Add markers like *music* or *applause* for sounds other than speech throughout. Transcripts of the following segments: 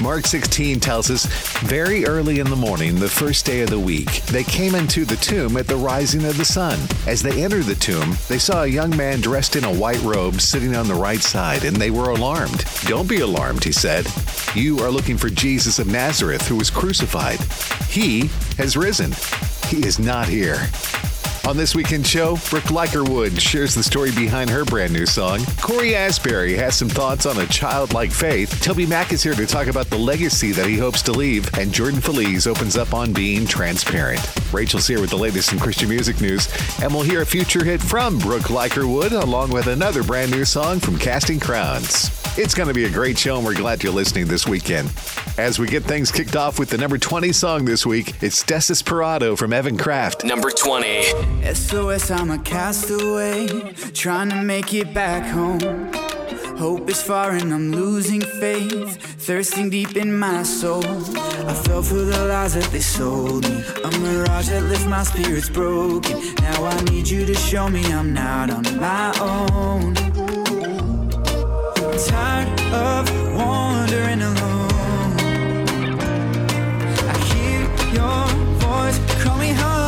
Mark 16 tells us very early in the morning, the first day of the week, they came into the tomb at the rising of the sun. As they entered the tomb, they saw a young man dressed in a white robe sitting on the right side, and they were alarmed. Don't be alarmed, he said. You are looking for Jesus of Nazareth, who was crucified. He has risen. He is not here. On this weekend show, Brooke Ligertwood shares the story behind her brand new song. Cory Asbury has some thoughts on a childlike faith. TobyMac is here to talk about the legacy that he hopes to leave. And Jordan Feliz opens up on being transparent. Rachel's here with the latest in Christian music news. And we'll hear a future hit from Brooke Ligertwood along with another brand new song from Casting Crowns. It's going to be a great show, and we're glad you're listening this weekend. As we get things kicked off with the number 20 song this week, it's Desesperado from Evan Craft. Number 20. SOS, I'm a castaway, trying to make it back home. Hope is far and I'm losing faith, thirsting deep in my soul. I fell for the lies that they sold me, a mirage that left my spirits broken. Now I need you to show me I'm not on my own. Tired of wandering alone. I hear your voice call me home.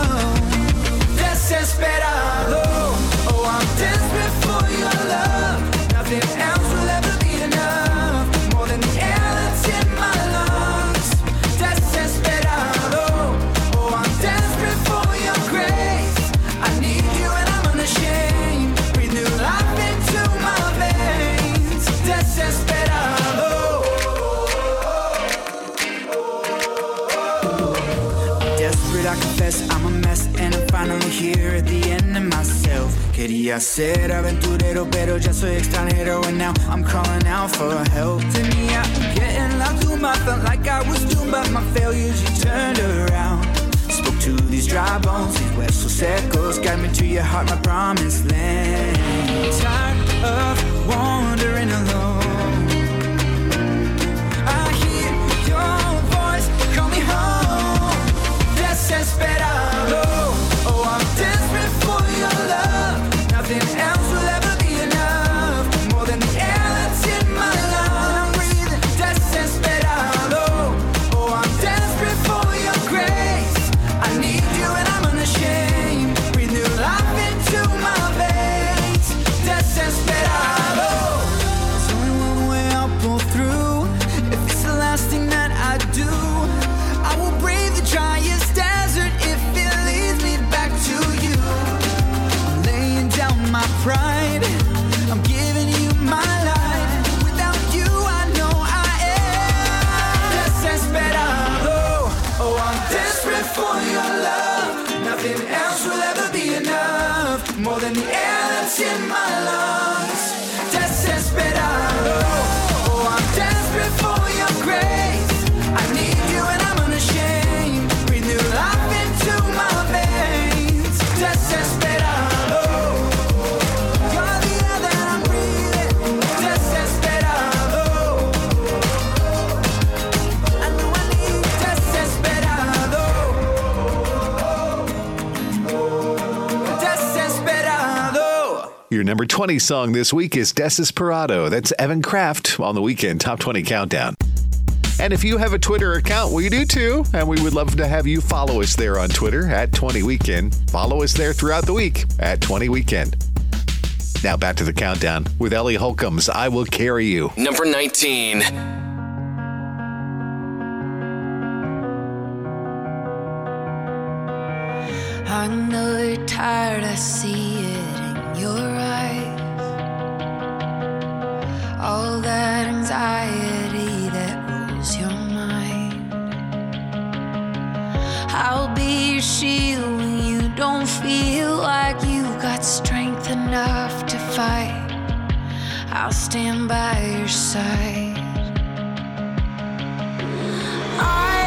Desesperado. Quería ser aventurero, pero ya soy extranjero And now I'm crawling out for help. Tenía que en la tumba, felt like I was doomed But my failures, you turned around. Spoke to these dry bones, these huesos secos Guide me to your heart, my promised land. Tired of wandering alone number 20 song this week is Desesperado. That's Evan Craft on the weekend Top 20 Countdown. And if you have a Twitter account, we do too. And we would love to have you follow us there on Twitter at 20 Weekend. Follow us there throughout the week at 20 Weekend. Now back to the countdown with Ellie Holcomb's I Will Carry You. Number 19. I know you're tired, I see anxiety that rules your mind. I'll be your shield when you don't feel like you've got strength enough to fight. I'll stand by your side. I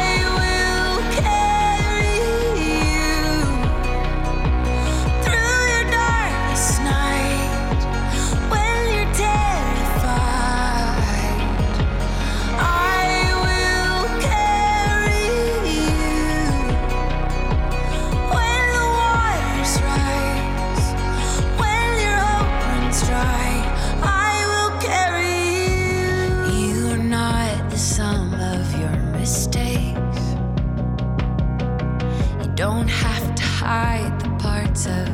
myself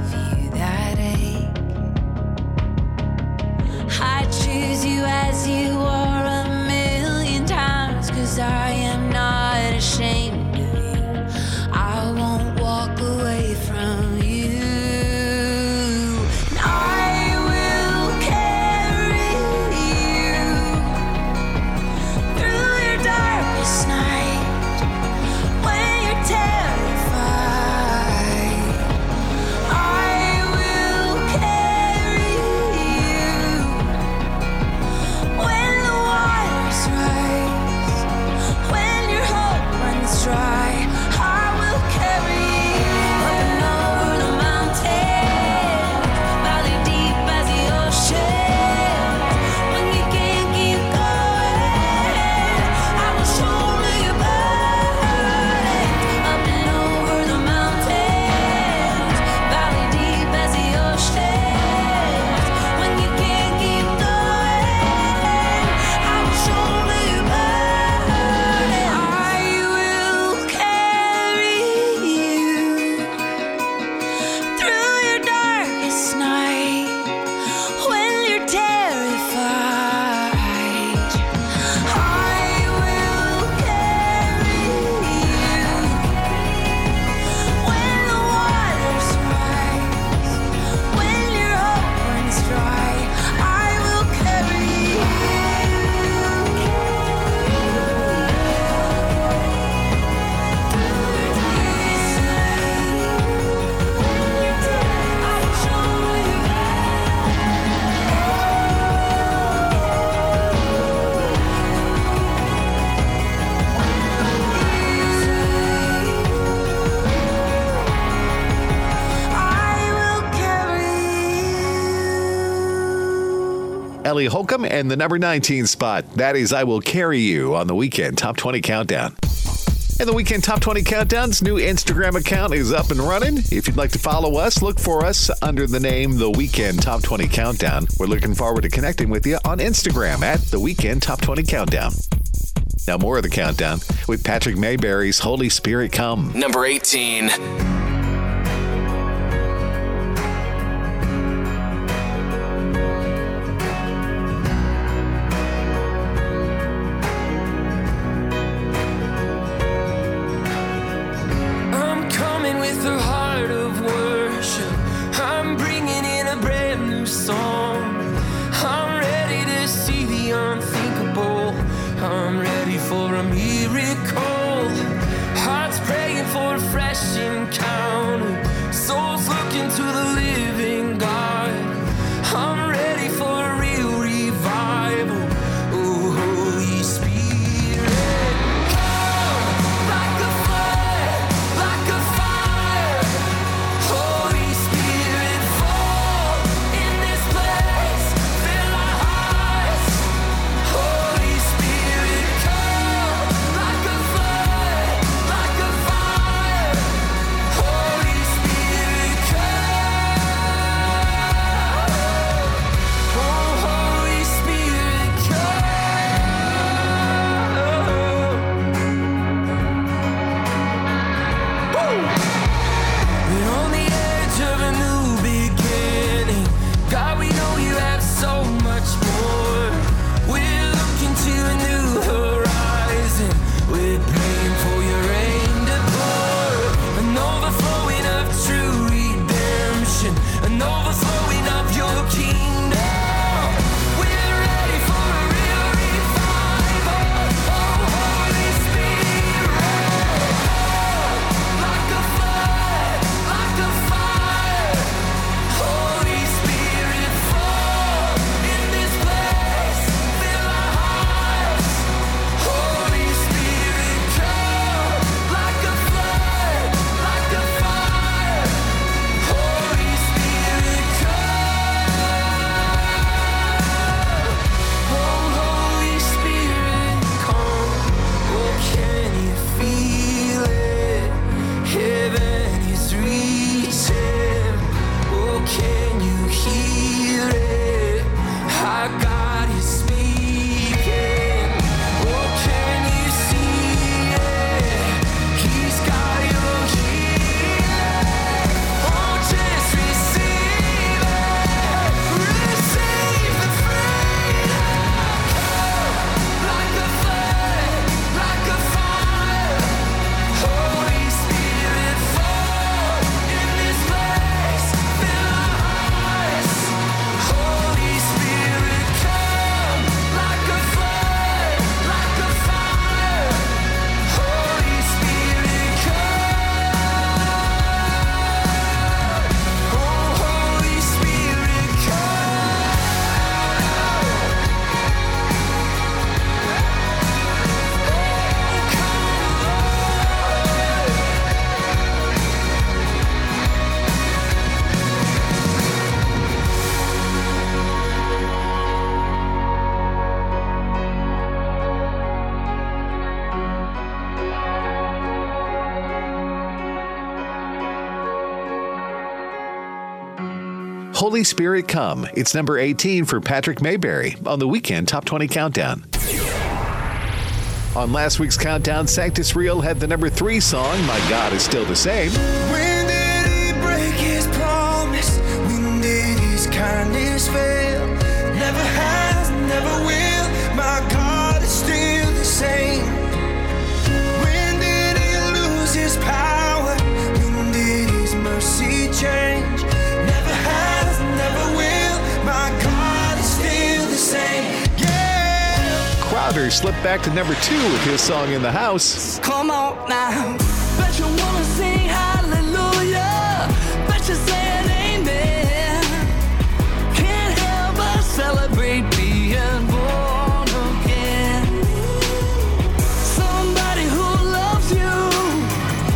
Ellie Holcomb, and the number 19 spot. That is I Will Carry You on the weekend top 20 countdown. And the Weekend Top 20 Countdown's new Instagram account is up and running. If you'd like to follow us, look for us under the name The Weekend Top 20 Countdown. We're looking forward to connecting with you on Instagram at The Weekend Top 20 Countdown. Now, more of the countdown with Patrick Mayberry's Holy Spirit Come. Number 18. Holy Spirit Come. It's number 18 for Patrick Mayberry on the weekend Top 20 Countdown. On last week's countdown, Sanctus Real had the number three song, My God is Still the Same. When did he break his promise? When did his kindness fail? Never has, never will. My God is still the same. When did he lose his power? When did his mercy change? Slipped back to number two with his song In the House. Come on now. Bet you wanna sing hallelujah. Bet you're saying amen. Can't help but celebrate being born again. Somebody who loves you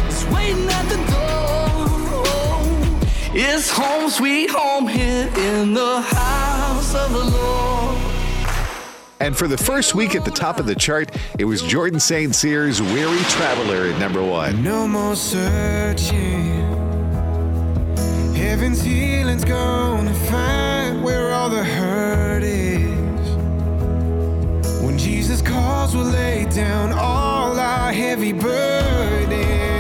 is waiting at the door. It's home sweet home here in the house of the Lord. And for the first week at the top of the chart, it was Jordan St. Cyr's Weary Traveler at number one. No more searching. Heaven's healing's gonna find where all the hurt is. When Jesus calls, we'll lay down all our heavy burdens.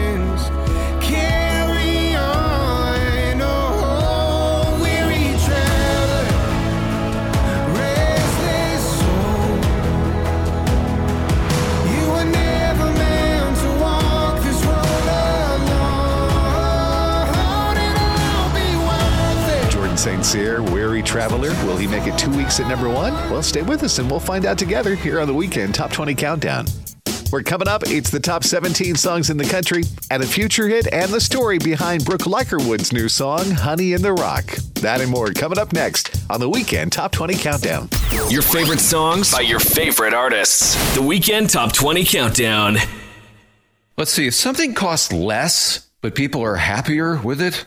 St. Cyr, Weary Traveler. Will he make it two weeks at number one? Well, stay with us and we'll find out together here on the weekend Top 20 Countdown. We're coming up. It's the top 17 songs in the country and a future hit and the story behind Brooke Ligertwood's new song, Honey in the Rock. That and more coming up next on the weekend Top 20 Countdown. Your favorite songs by your favorite artists. The weekend Top 20 Countdown. Let's see. If something costs less, but people are happier with it,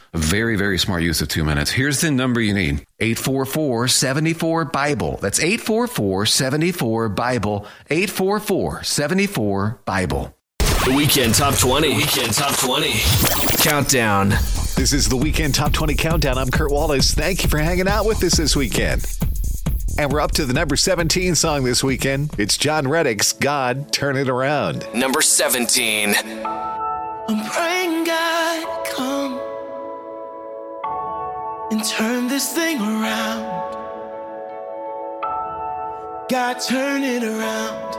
A very, very smart use of two minutes. Here's the number you need 844 74 Bible. That's 844 74 Bible. 844 74 Bible. The weekend Top 20. Weekend Top 20. Countdown. This is the weekend Top 20 Countdown. I'm Kurt Wallace. Thank you for hanging out with us this weekend. And we're up to the number 17 song this weekend. It's Jon Reddick's God Turn It Around. Number 17. I'm praying God come and turn this thing around. God turn it around.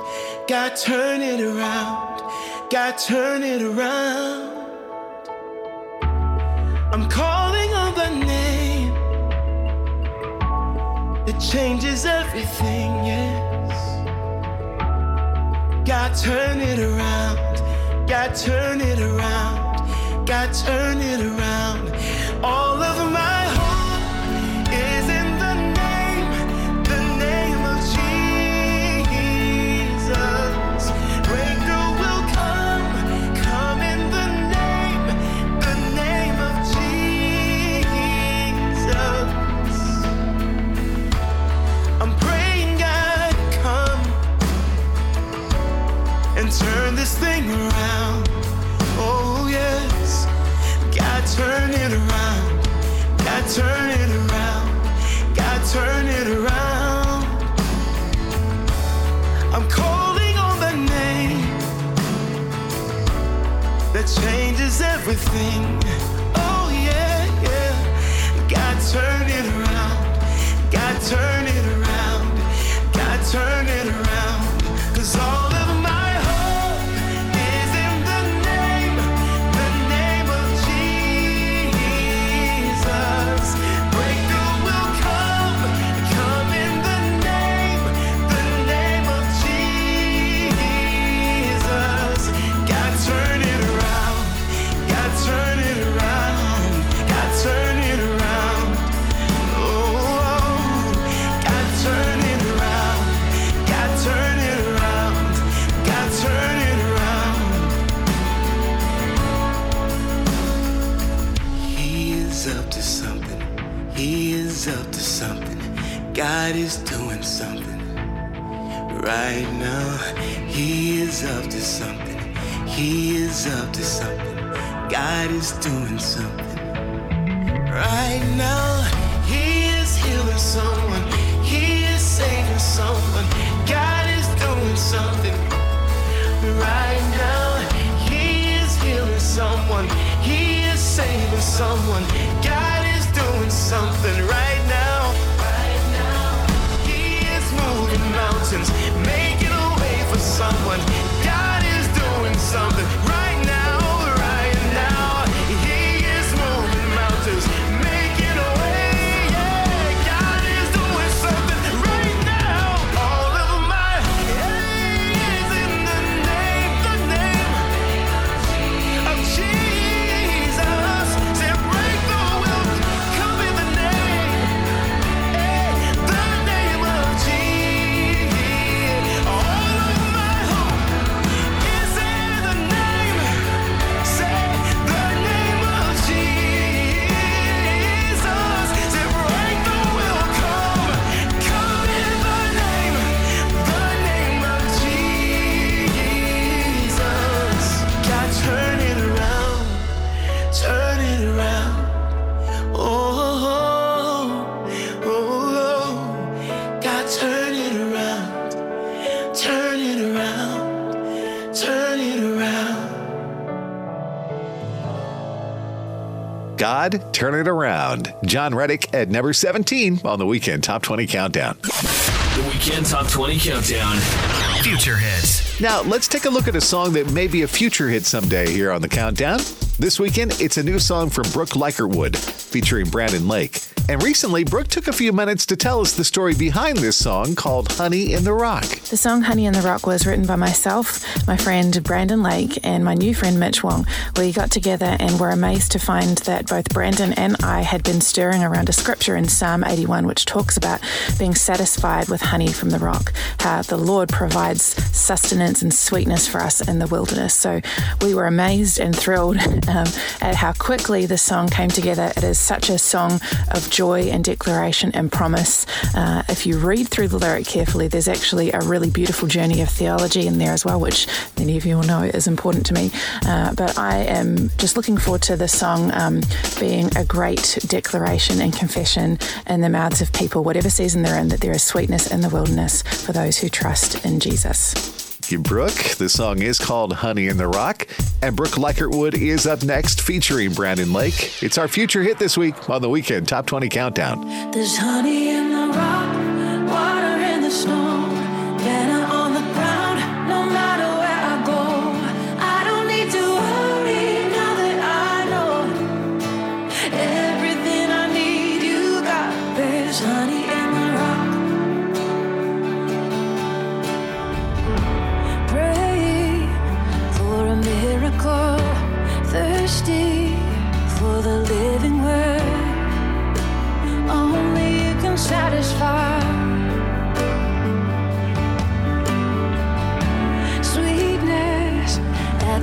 God turn it around. God turn it around. I'm calling on the name that changes everything, yes. God turn it around. God turn it around. God turn it around. All of my Oh, yes. God, turn it around. God, turn it around. God, turn it around. I'm calling on the name that changes everything. God is doing something right now. He is up to something. He is up to something. God is doing something right now. He is healing someone. He is saving someone. God is doing something right now. He is healing someone. He is saving someone. God is doing something right now. Mountains, making a way for someone. God is doing something right God, turn it around. Jon Reddick at number 17 on the weekend Top 20 Countdown. The Weekend Top 20 Countdown. Future hits. Now, let's take a look at a song that may be a future hit someday here on the Countdown. This weekend, it's a new song from Brooke Ligertwood featuring Brandon Lake. And recently, Brooke took a few minutes to tell us the story behind this song called Honey in the Rock. The song Honey in the Rock was written by myself, my friend Brandon Lake, and my new friend Mitch Wong. We got together and were amazed to find that both Brandon and I had been stirring around a scripture in Psalm 81, which talks about being satisfied with honey from the rock, how the Lord provides sustenance and sweetness for us in the wilderness. So we were amazed and thrilled *laughs* um, at how quickly the song came together. It is such a song of joy and declaration and promise. Uh, if you read through the lyric carefully, there's actually a really beautiful journey of theology in there as well, which many of you will know is important to me. Uh, but I am just looking forward to this song um, being a great declaration and confession in the mouths of people, whatever season they're in, that there is sweetness in the wilderness for those who trust in Jesus. You, Brooke. The song is called Honey in the Rock. And Brooke Ligertwood is up next featuring Brandon Lake. It's our future hit this week on the weekend Top 20 Countdown. There's honey in the rock, water in the snow,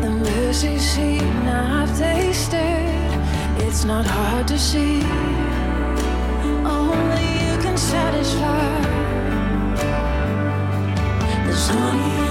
the mercy seat. Now I've tasted. It's not hard to see. Only you can satisfy. There's honey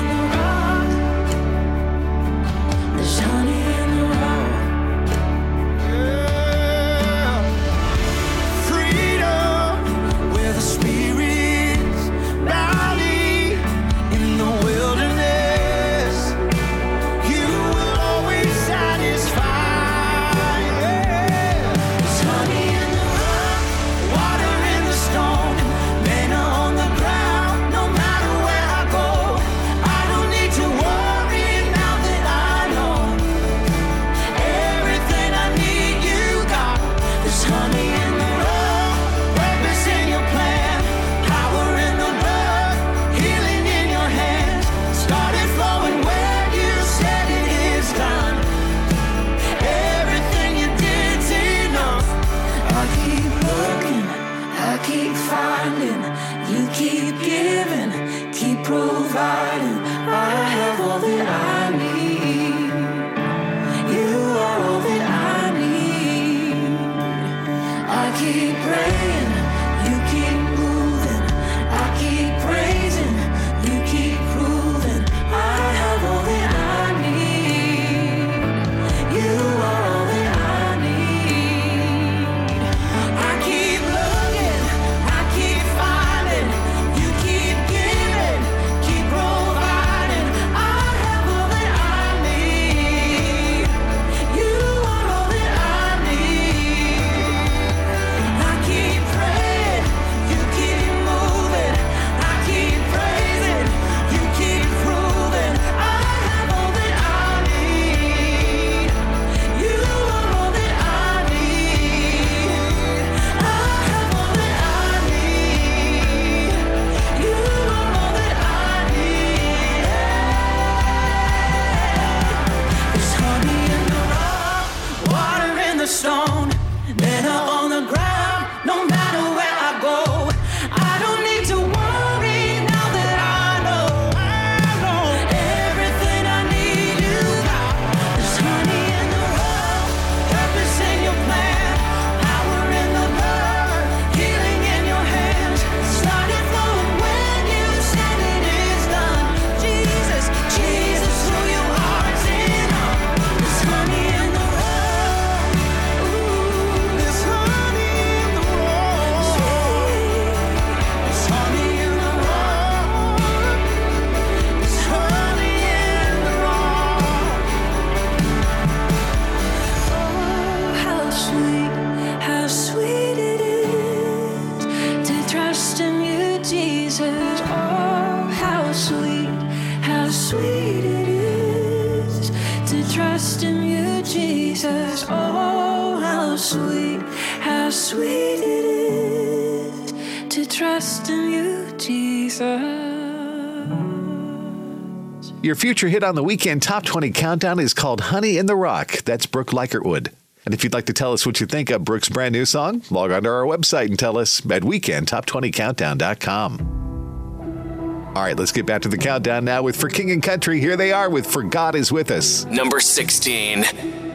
Your future hit on the weekend top 20 countdown is called Honey in the Rock. That's Brooke Ligertwood. And if you'd like to tell us what you think of Brooke's brand new song, log on to our website and tell us at weekendtop20countdown.com. All right, let's get back to the countdown now with For King and Country. Here they are with For God Is With Us. Number 16.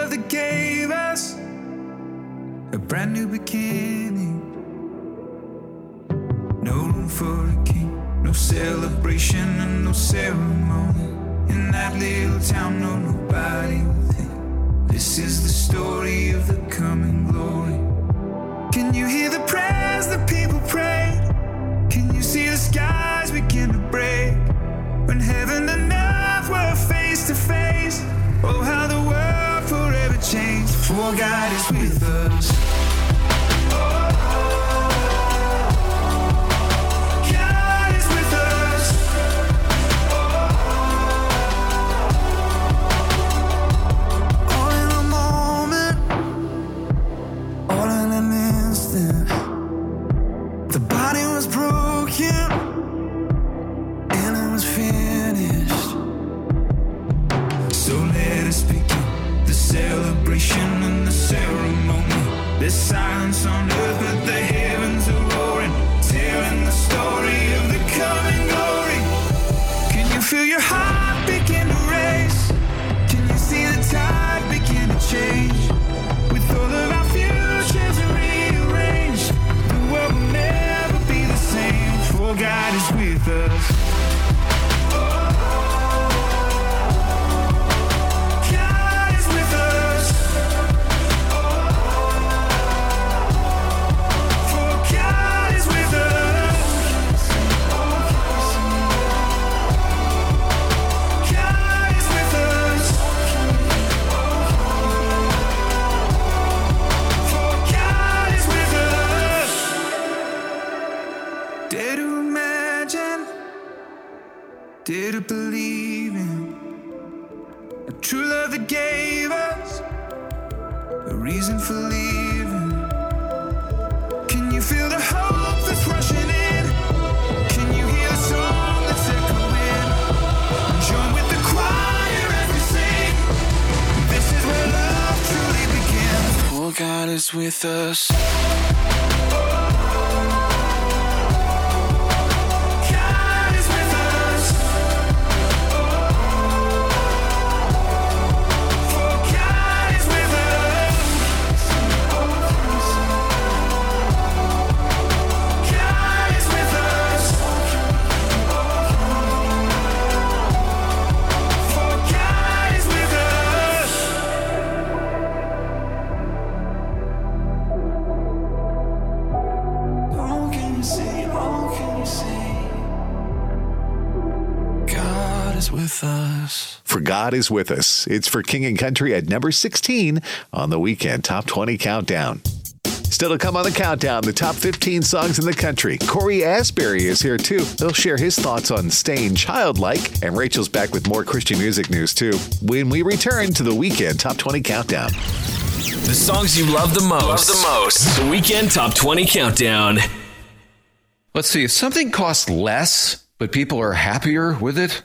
Love that gave us a brand new beginning. No room for a king, no celebration and no ceremony. In that little town, no nobody with him. This is the story of the coming glory. Can you hear the prayers the people prayed? Can you see the skies begin to break? When heaven and earth were face to face. Oh, how the God is with us. Is with us. Is with us. For God Is With Us. It's for King and Country at number 16 on the weekend top 20 countdown. Still to come on the countdown, the top 15 songs in the country. Cory Asbury is here too. He'll share his thoughts on staying childlike, and Rachel's back with more Christian music news too. When we return to the weekend top 20 countdown. The songs you love the most. Love the most. The weekend top 20 countdown. Let's see. If something costs less, but people are happier with it,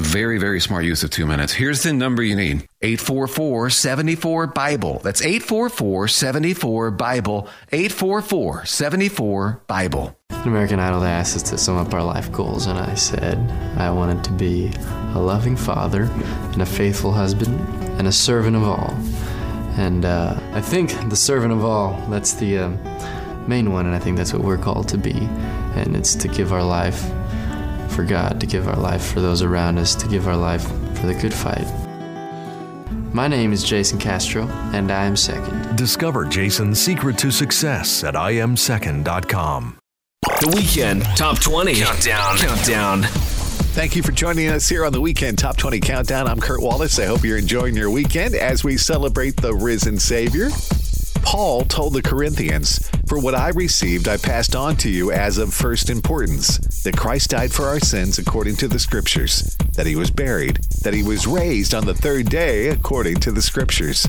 very, very smart use of two minutes. Here's the number you need 844 74 Bible. That's 844 74 Bible. 844 74 Bible. An American Idol asked us to sum up our life goals, and I said I wanted to be a loving father and a faithful husband and a servant of all. And uh, I think the servant of all, that's the uh, main one, and I think that's what we're called to be. And it's to give our life for God, to give our life for those around us, to give our life for the good fight. My name is Jason Castro, and I am second. Discover Jason's secret to success at iamsecond.com. The Weekend Top 20 Countdown. Countdown. Thank you for joining us here on the Weekend Top 20 Countdown. I'm Kurt Wallace. I hope you're enjoying your weekend as we celebrate the risen Savior. Paul told the Corinthians, For what I received, I passed on to you as of first importance that Christ died for our sins according to the Scriptures, that he was buried, that he was raised on the third day according to the Scriptures.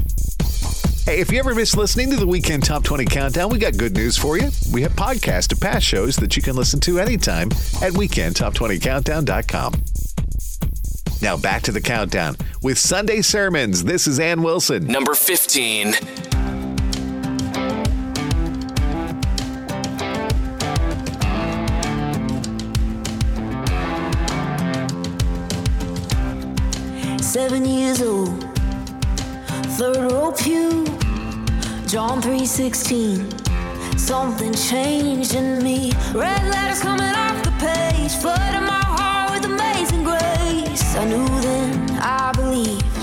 Hey, if you ever miss listening to the Weekend Top 20 Countdown, we got good news for you. We have podcasts of past shows that you can listen to anytime at weekendtop20countdown.com. Now back to the countdown with Sunday sermons. This is Anne Wilson. Number 15. Seven years old, third row pew, John 3:16. Something changed in me. Red letters coming off the page, flooding my heart with amazing grace. I knew then, I believed,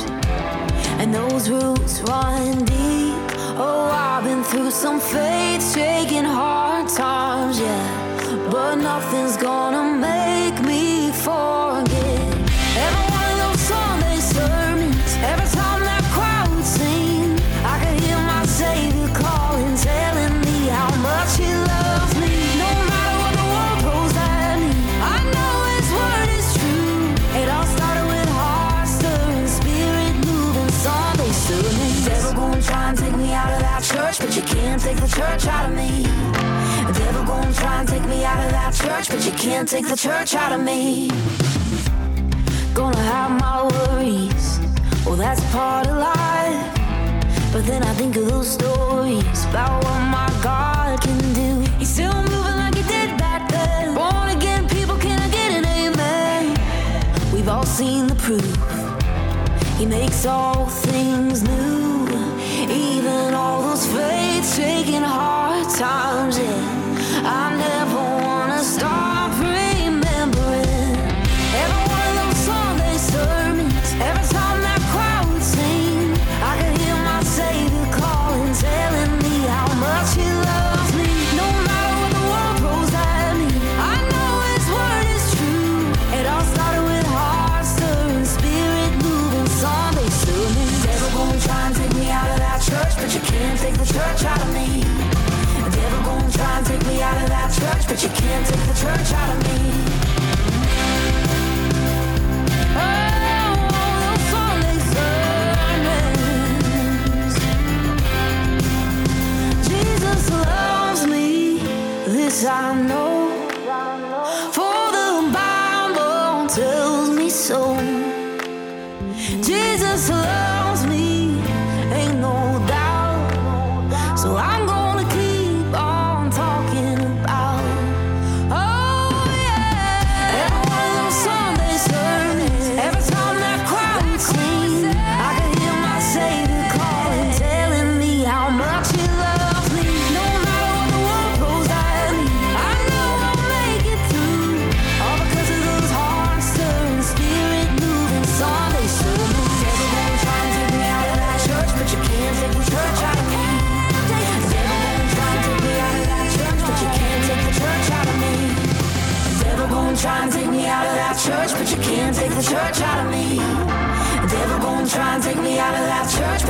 and those roots run deep. Oh, I've been through some faith-shaking hard times, yeah, but nothing's gonna make me forget. Church out of me. The devil gonna try and take me out of that church, but you can't take the church out of me. Gonna have my worries. Well, that's part of life. But then I think of those stories about what my God can do. He's still moving like he did back then. Born again, people can I get an amen? We've all seen the proof. He makes all things new. Shaking hard times. Yeah, you can't take the church out of me. Oh, Jesus loves me, this I know.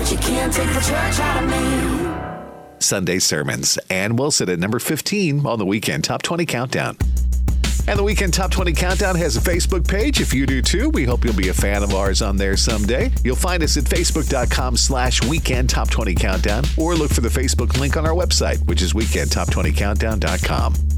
But you can't take the church out of me. Sunday sermons. Anne Wilson at number 15 on the Weekend Top 20 Countdown. And the Weekend Top 20 Countdown has a Facebook page. If you do too, we hope you'll be a fan of ours on there someday. You'll find us at facebook.com slash weekend top 20 countdown or look for the Facebook link on our website, which is weekendtop20countdown.com.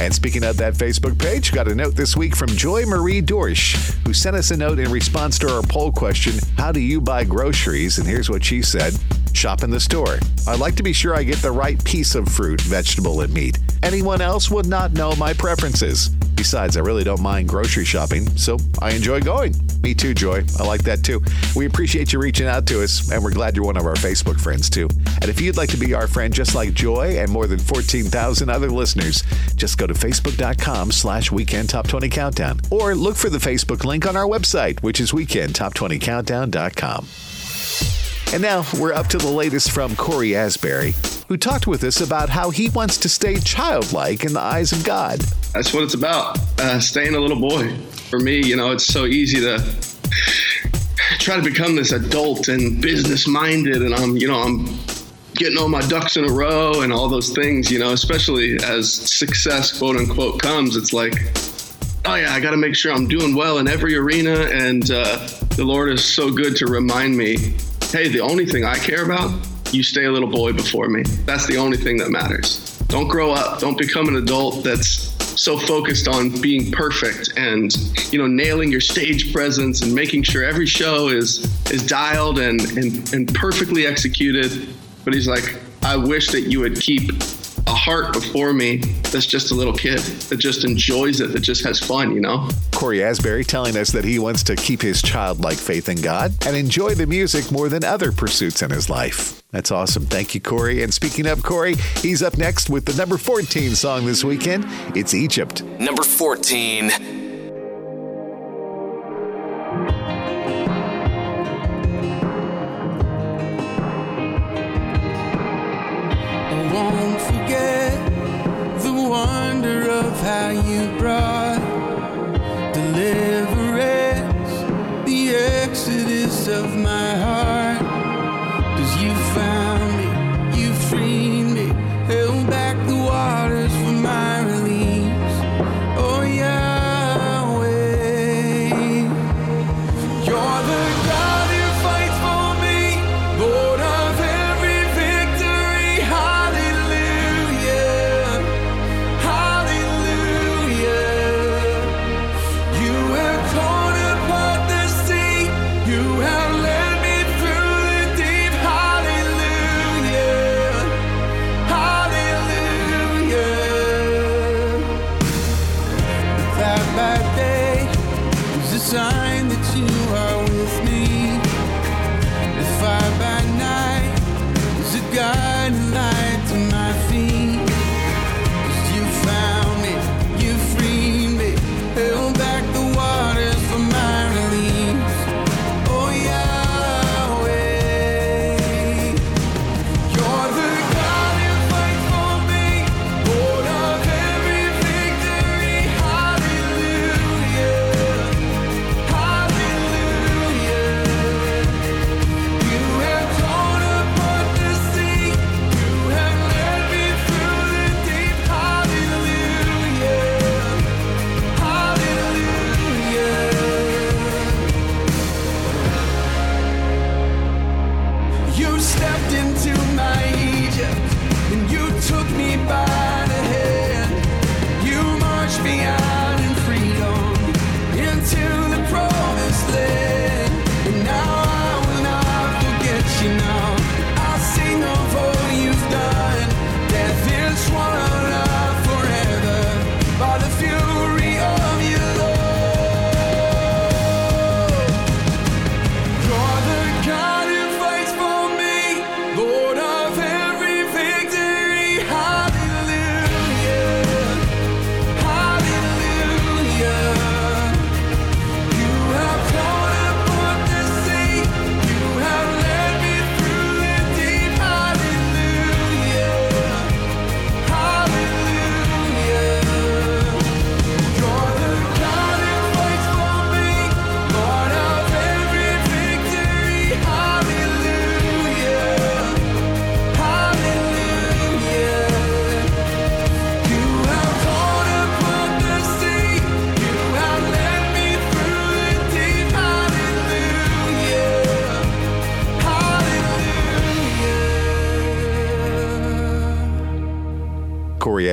And speaking of that Facebook page, got a note this week from Joy Marie Dorsch, who sent us a note in response to our poll question How do you buy groceries? And here's what she said Shop in the store. I like to be sure I get the right piece of fruit, vegetable, and meat. Anyone else would not know my preferences. Besides, I really don't mind grocery shopping, so I enjoy going. Me too, Joy. I like that too. We appreciate you reaching out to us, and we're glad you're one of our Facebook friends too. And if you'd like to be our friend just like Joy and more than 14,000 other listeners, just go to facebook.com slash weekend top 20 countdown or look for the Facebook link on our website, which is weekendtop20countdown.com. And now we're up to the latest from Cory Asbury, who talked with us about how he wants to stay childlike in the eyes of God. That's what it's about. Uh, staying a little boy. For me, you know, it's so easy to try to become this adult and business minded, and I'm, you know, I'm getting all my ducks in a row and all those things, you know, especially as success, quote unquote, comes. It's like, oh yeah, I got to make sure I'm doing well in every arena. And uh, the Lord is so good to remind me hey, the only thing I care about, you stay a little boy before me. That's the only thing that matters. Don't grow up. Don't become an adult that's so focused on being perfect and you know nailing your stage presence and making sure every show is is dialed and and, and perfectly executed but he's like i wish that you would keep a heart before me that's just a little kid that just enjoys it, that just has fun, you know? Cory Asbury telling us that he wants to keep his childlike faith in God and enjoy the music more than other pursuits in his life. That's awesome. Thank you, Cory. And speaking of Cory, he's up next with the number 14 song this weekend. It's Egypt. Number 14. How you brought deliverance, the exodus of my heart.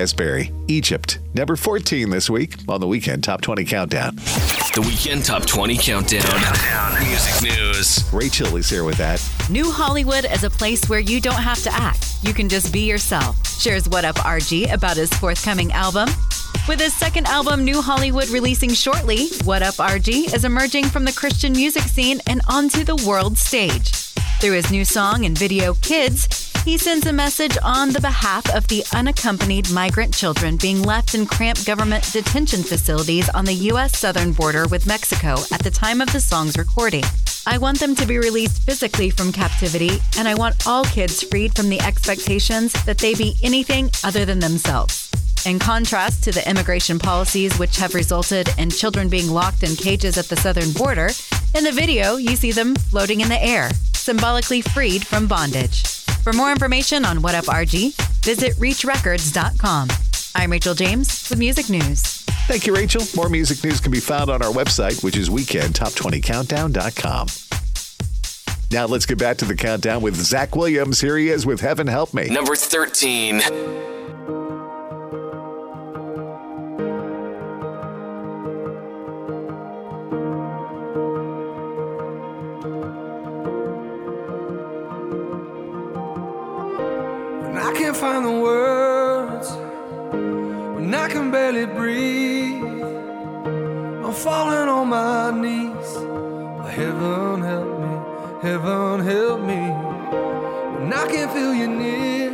Cory Asbury, Egypt. Number 14 this week on the Weekend Top 20 Countdown. The Weekend Top 20 Countdown. Music news. Rachel is here with that. New Hollywood is a place where you don't have to act. You can just be yourself. Shares What Up RG about his forthcoming album. With his second album, New Hollywood, releasing shortly, What Up RG is emerging from the Christian music scene and onto the world stage. Through his new song and video, Kids, he sends a message on the behalf of the unaccompanied migrant children being left in cramped government detention facilities on the U.S. southern border with Mexico at the time of the song's recording. I want them to be released physically from captivity, and I want all kids freed from the expectations that they be anything other than themselves. In contrast to the immigration policies which have resulted in children being locked in cages at the southern border, in the video you see them floating in the air, symbolically freed from bondage. For more information on What Up RG, visit reachrecords.com. I'm Rachel James with Music News. Thank you, Rachel. More music news can be found on our website, which is weekendtop20countdown.com. Now let's get back to the countdown with Zach Williams. Here he is with Heaven Help Me. Number 13. Barely breathe, I'm falling on my knees. Heaven help me, heaven help me. When I can't feel you near,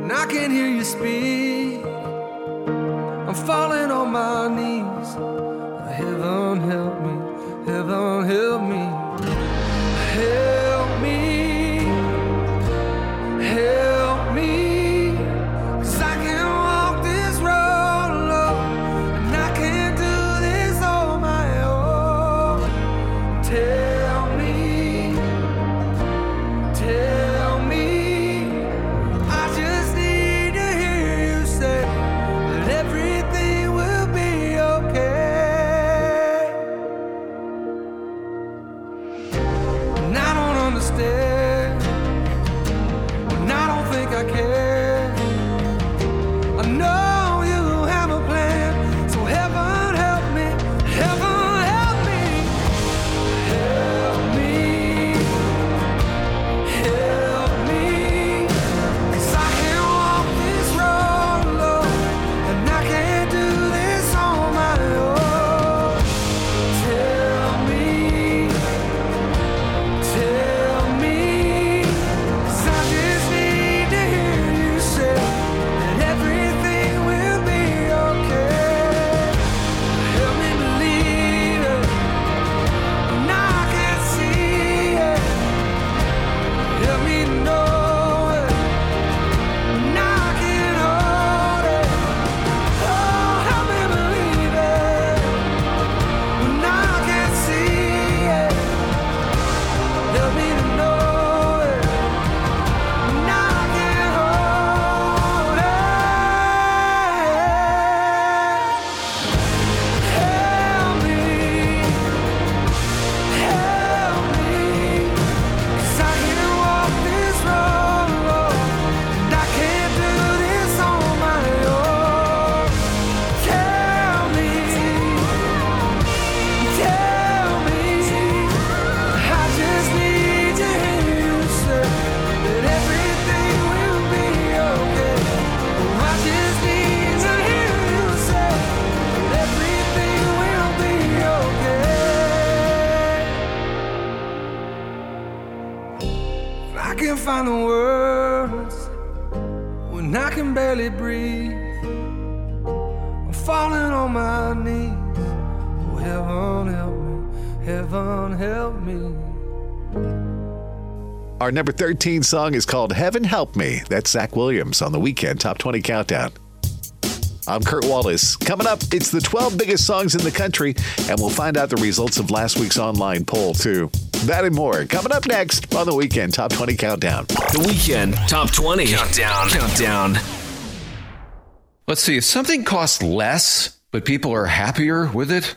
when I can't hear you speak, I'm falling on my knees. Heaven help me, heaven help me. Our number 13 song is called Heaven Help Me. That's Zach Williams on the Weekend Top 20 Countdown. I'm Kurt Wallace. Coming up, it's the 12 biggest songs in the country, and we'll find out the results of last week's online poll, too. That and more coming up next on the Weekend Top 20 Countdown. The Weekend Top 20 Countdown. Countdown. Let's see. If something costs less, but people are happier with it,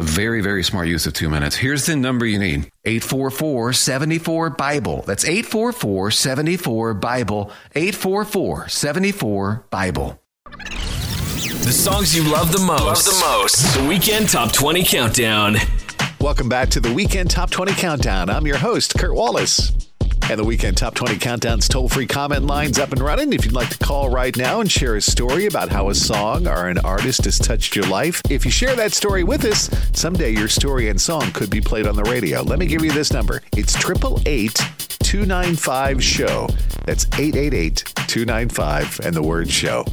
A very, very smart use of two minutes. Here's the number you need 844 74 Bible. That's 844 74 Bible. 844 74 Bible. The songs you love the most. Love the most. The Weekend Top 20 Countdown. Welcome back to the Weekend Top 20 Countdown. I'm your host, Kurt Wallace. And the Weekend Top 20 Countdown's toll free comment line's up and running. If you'd like to call right now and share a story about how a song or an artist has touched your life, if you share that story with us, someday your story and song could be played on the radio. Let me give you this number it's 888 295 SHOW. That's 888 295 and the word show.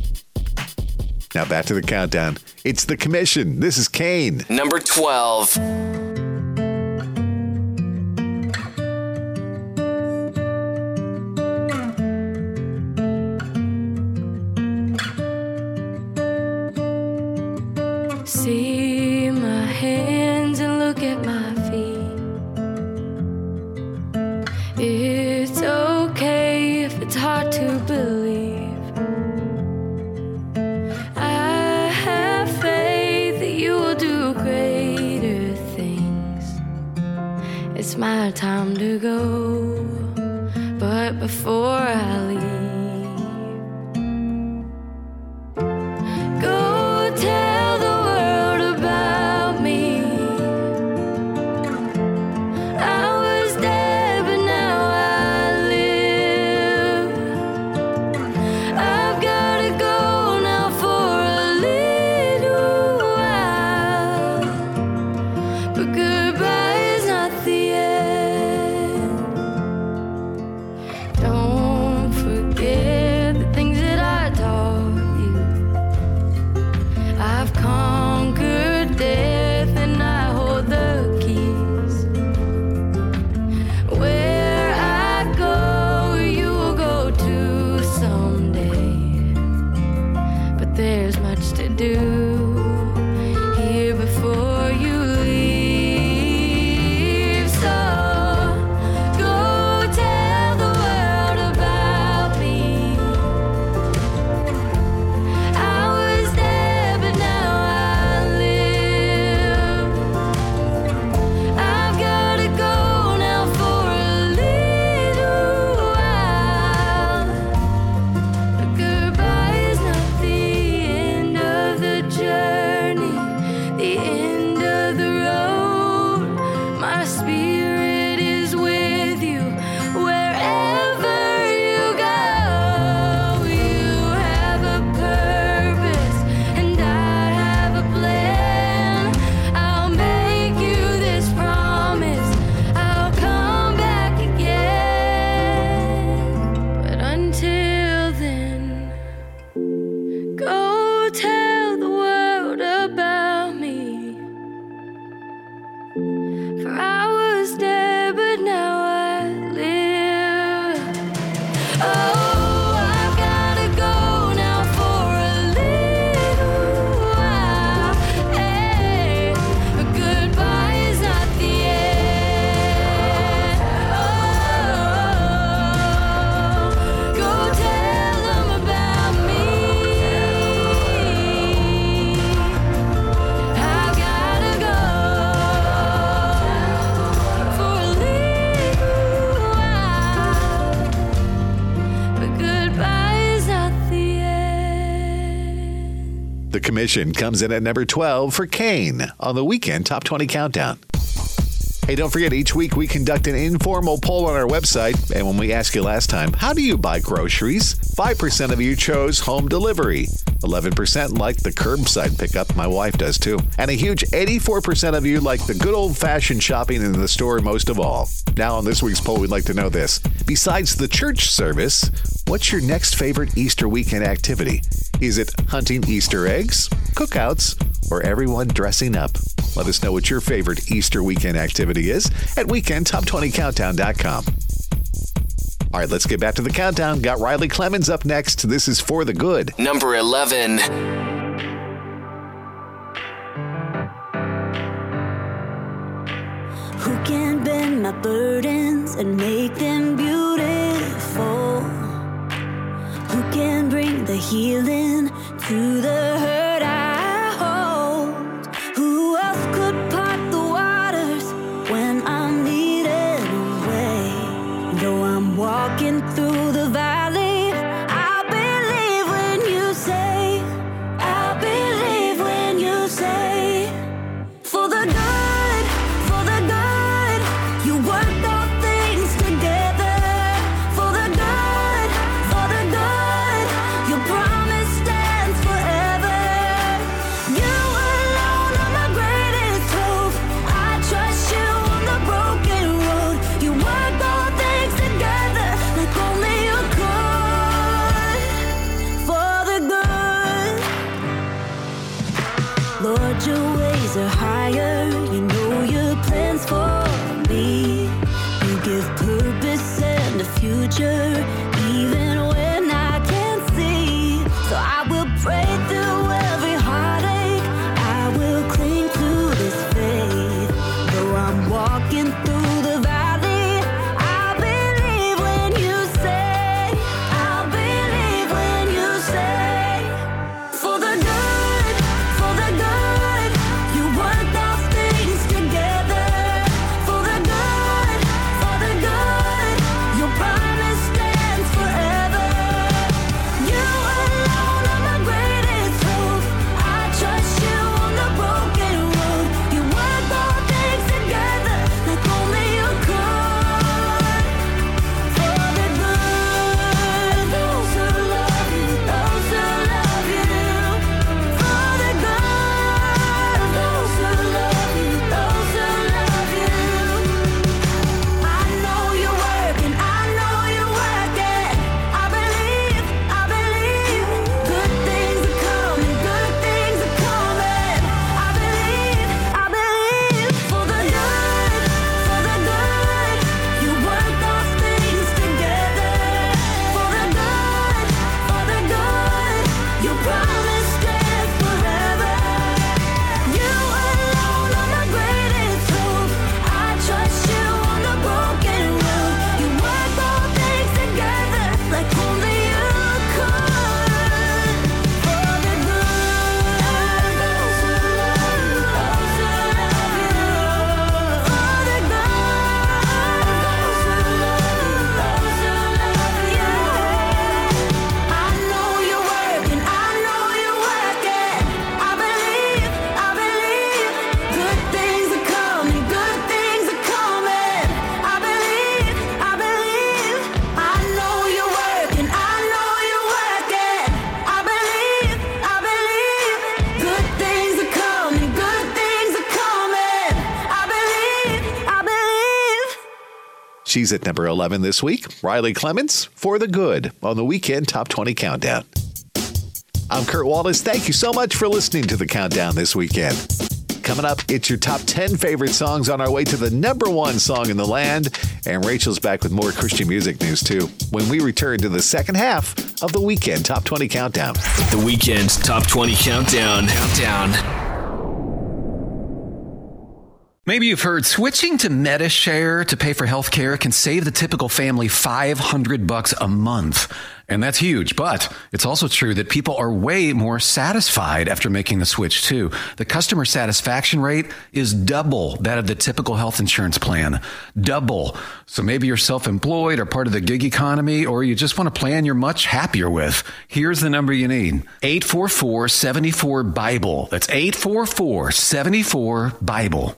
Now back to the countdown. It's the commission. This is Cain. Number 12. Commission comes in at number 12 for Cain on the Weekend Top 20 Countdown. Hey, don't forget, each week we conduct an informal poll on our website. And when we asked you last time, how do you buy groceries? 5% of you chose home delivery. 11% like the curbside pickup. My wife does too. And a huge 84% of you like the good old fashioned shopping in the store most of all. Now, on this week's poll, we'd like to know this. Besides the church service, what's your next favorite Easter weekend activity? Is it hunting Easter eggs, cookouts, or everyone dressing up? Let us know what your favorite Easter weekend activity is at weekendtop20countdown.com. All right, let's get back to the countdown. Got Riley Clemmons up next. This is For the Good. Number 11. Who can bend my burdens and make them beautiful? The healing to the hurt She's at number 11 this week. Riley Clemmons for the good on the weekend top 20 countdown. I'm Kurt Wallace. Thank you so much for listening to the countdown this weekend. Coming up, it's your top 10 favorite songs on our way to the number one song in the land. And Rachel's back with more Christian music news, too, when we return to the second half of the weekend top 20 countdown. The weekend top 20 countdown. Countdown. Maybe you've heard switching to Medi-Share to pay for healthcare can save the typical family 500 bucks a month. And that's huge, but it's also true that people are way more satisfied after making the switch too. The customer satisfaction rate is double that of the typical health insurance plan. Double. So maybe you're self-employed or part of the gig economy or you just want a plan you're much happier with. Here's the number you need. 844-74 Bible. That's 844-74 Bible.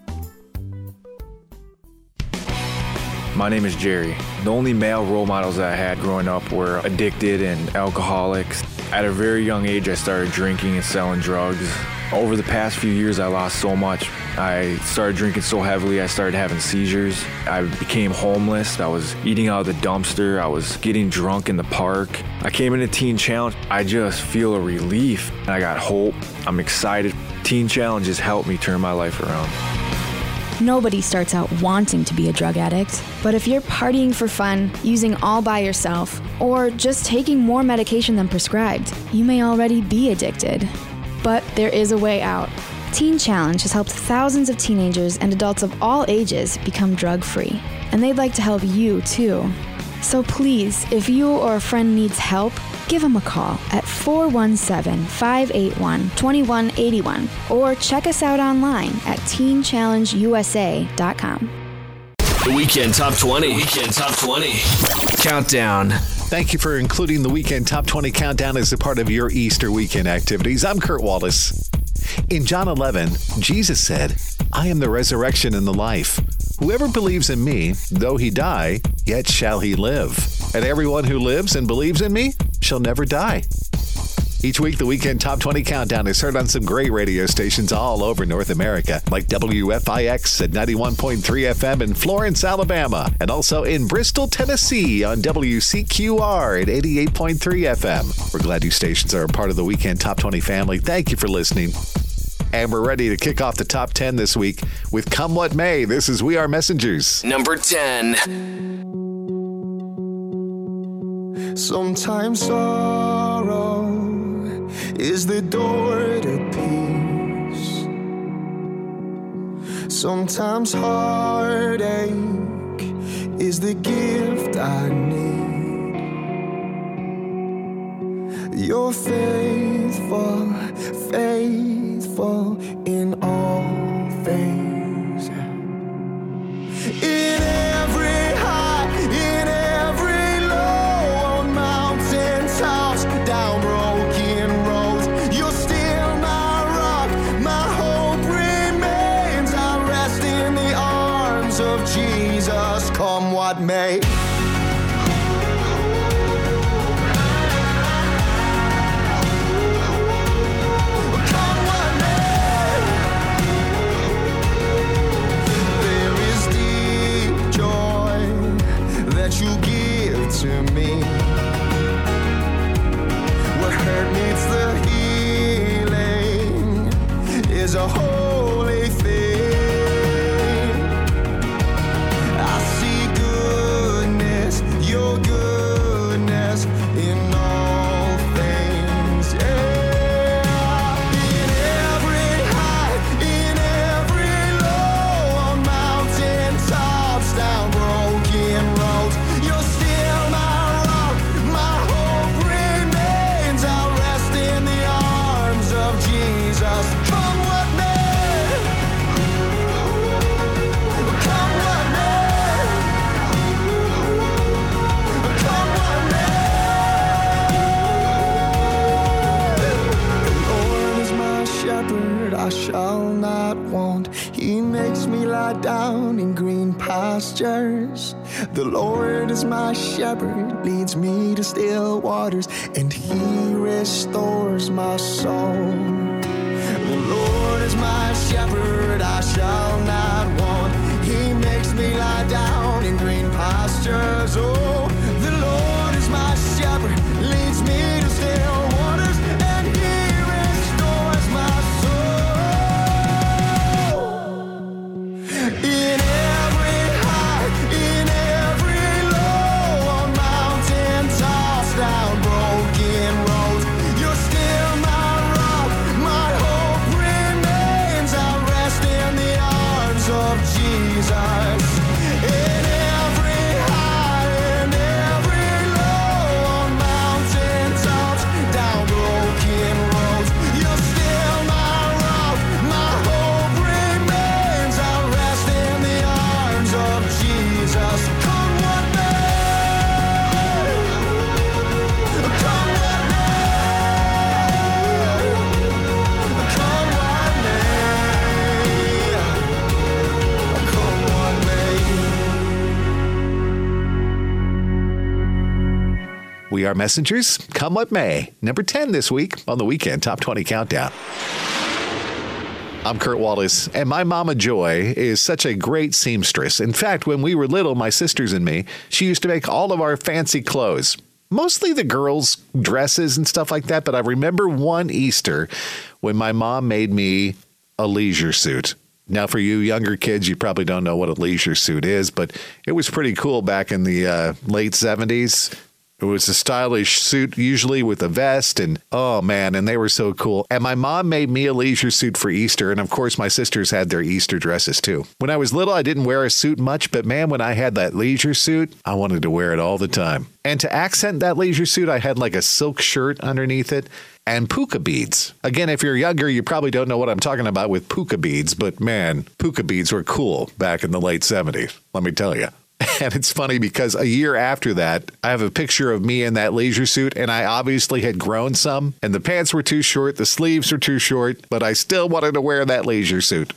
My name is Jerry. The only male role models that I had growing up were addicted and alcoholics. At a very young age, I started drinking and selling drugs. Over the past few years, I lost so much. I started drinking so heavily, I started having seizures. I became homeless. I was eating out of the dumpster. I was getting drunk in the park. I came into Teen Challenge. I just feel a relief. I got hope. I'm excited. Teen Challenge has helped me turn my life around. Nobody starts out wanting to be a drug addict, but if you're partying for fun, using all by yourself, or just taking more medication than prescribed, you may already be addicted. But there is a way out. Teen Challenge has helped thousands of teenagers and adults of all ages become drug free, and they'd like to help you too. So please, if you or a friend needs help, give them a call at 417 581 2181 or check us out online at teenchallengeusa.com. The Weekend Top 20. Weekend Top 20. Countdown. Thank you for including the Weekend Top 20 Countdown as a part of your Easter weekend activities. I'm Kurt Wallace. In John 11, Jesus said, I am the resurrection and the life. Whoever believes in me, though he die, yet shall he live. And everyone who lives and believes in me shall never die. Each week, the Weekend Top 20 Countdown is heard on some great radio stations all over North America, like WFIX at 91.3 FM in Florence, Alabama, and also in Bristol, Tennessee on WCQR at 88.3 FM. We're glad you stations are a part of the Weekend Top 20 family. Thank you for listening. And we're ready to kick off the top 10 this week with Come What May. This is We Are Messengers. Number 10. Sometimes sorrow is the door to peace. Sometimes heartache is the gift I need. You're faithful, faithful in all things. In every high, in every low, on mountain tops, down broken roads, you're still my rock. My hope remains. I rest in the arms of Jesus, come what may. Lie down in green pastures. The Lord is my shepherd, leads me to still waters, and he restores my soul. The Lord is my shepherd, I shall not want. He makes me lie down in green pastures. Oh, the Lord is my shepherd, leads me We are messengers. Come what may. Number 10 this week on the weekend Top 20 Countdown. I'm Kurt Wallace, and my mama Joy is such a great seamstress. In fact, when we were little, my sisters and me, she used to make all of our fancy clothes. Mostly the girls' dresses and stuff like that, but I remember one Easter when my mom made me a leisure suit. Now, for you younger kids, you probably don't know what a leisure suit is, but it was pretty cool back in the uh, late 70s. It was a stylish suit, usually with a vest, and oh man, and they were so cool. And my mom made me a leisure suit for Easter, and of course, my sisters had their Easter dresses too. When I was little, I didn't wear a suit much, but man, when I had that leisure suit, I wanted to wear it all the time. And to accent that leisure suit, I had like a silk shirt underneath it and puka beads. Again, if you're younger, you probably don't know what I'm talking about with puka beads, but man, puka beads were cool back in the late 70s, let me tell you. *laughs* And it's funny because a year after that, I have a picture of me in that leisure suit, and I obviously had grown some, and the pants were too short, the sleeves were too short, but I still wanted to wear that leisure suit.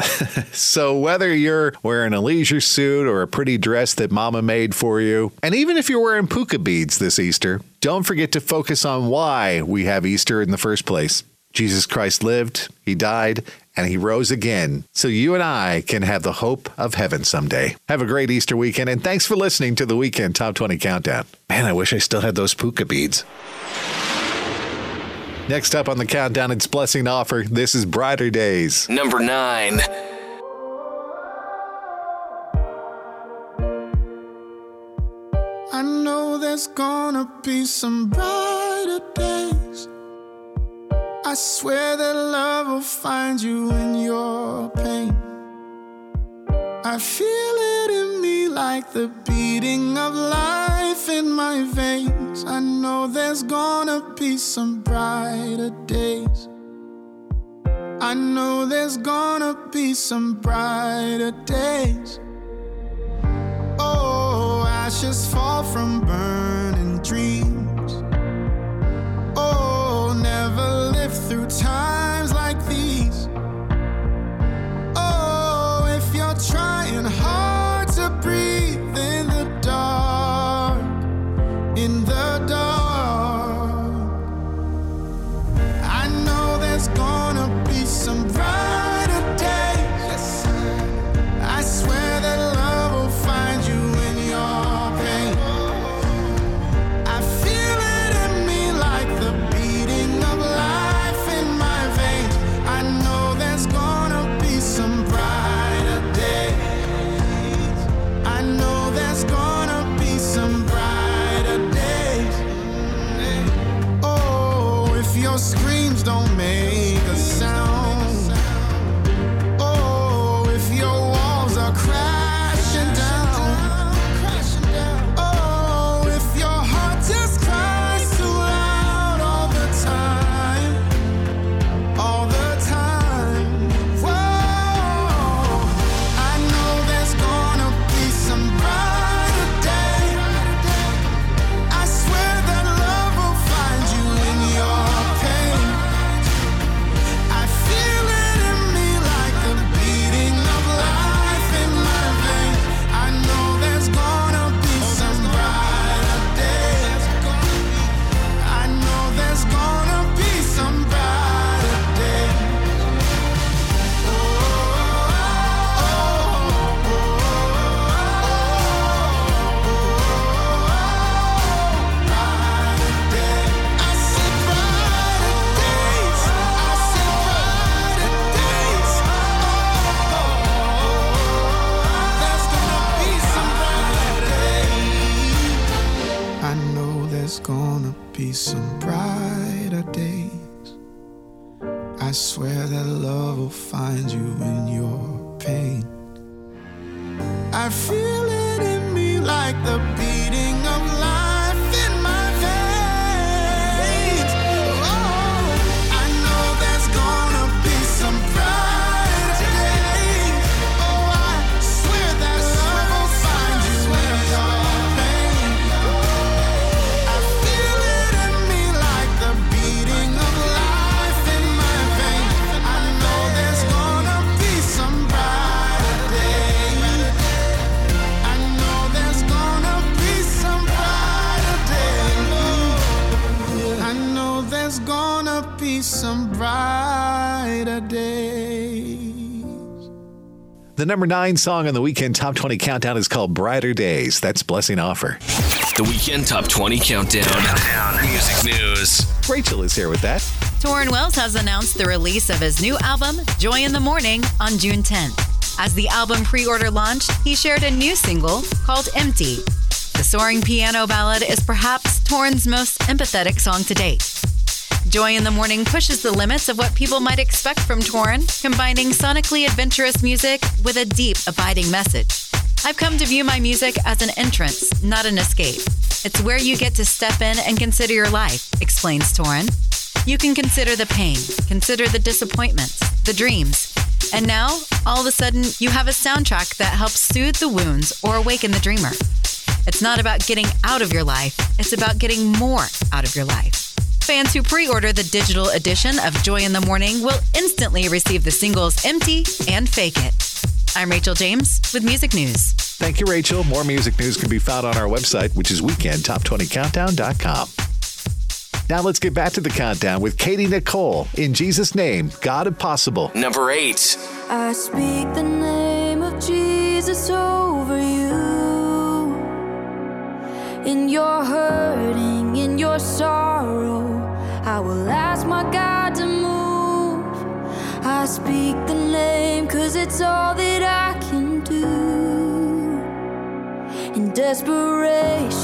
*laughs* so, whether you're wearing a leisure suit or a pretty dress that mama made for you, and even if you're wearing puka beads this Easter, don't forget to focus on why we have Easter in the first place. Jesus Christ lived, he died, and he rose again so you and I can have the hope of heaven someday. Have a great Easter weekend, and thanks for listening to the Weekend Top 20 Countdown. Man, I wish I still had those puka beads. Next up on the countdown, it's Blessing to Offor. This is Brighter Days. Number nine. I know there's gonna be some brighter days. I swear that love will find you in your pain. I feel it in me like the beating of life in my veins. I know there's gonna be some brighter days. I know there's gonna be some brighter days. Oh, ashes fall from burning dreams. Live through times like these. Oh, if you're trying hard to breathe in the dark, in the The number nine song on the weekend top 20 countdown is called Brighter Days. That's Blessing Offor. The weekend top 20 countdown. Music news. Rachel is here with that. Tauren Wells has announced the release of his new album, Joy in the Morning, on June 10th. As the album pre order launched, he shared a new single called Empty. The soaring piano ballad is perhaps Tauren's most empathetic song to date. Joy in the Morning pushes the limits of what people might expect from Tauren, combining sonically adventurous music with a deep, abiding message. I've come to view my music as an entrance, not an escape. It's where you get to step in and consider your life, explains Tauren. You can consider the pain, consider the disappointments, the dreams. And now, all of a sudden, you have a soundtrack that helps soothe the wounds or awaken the dreamer. It's not about getting out of your life, it's about getting more out of your life. Fans who pre order the digital edition of Joy in the Morning will instantly receive the singles Empty and Fake It. I'm Rachel James with Music News. Thank you, Rachel. More music news can be found on our website, which is weekendtop20countdown.com. Now let's get back to the countdown with Katy Nichole. In Jesus' name, God of Possible. Number eight. I speak the name of Jesus over you. In your hurting, in your sorrow, I will ask my God to move. I speak the name cause it's all that I can do. In desperation,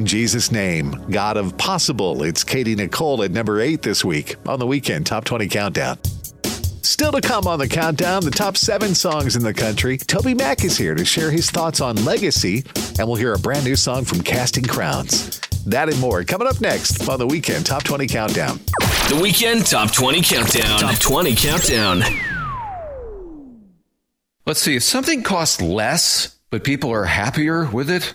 In Jesus' name, God of Possible. It's Katy Nichole at number eight this week on the weekend Top 20 Countdown. Still to come on the countdown, the top seven songs in the country. TobyMac is here to share his thoughts on legacy, and we'll hear a brand new song from Casting Crowns. That and more coming up next on the Weekend Top 20 Countdown. The Weekend Top 20 Countdown. Top 20 Countdown. Let's see. If something costs less, but people are happier with it,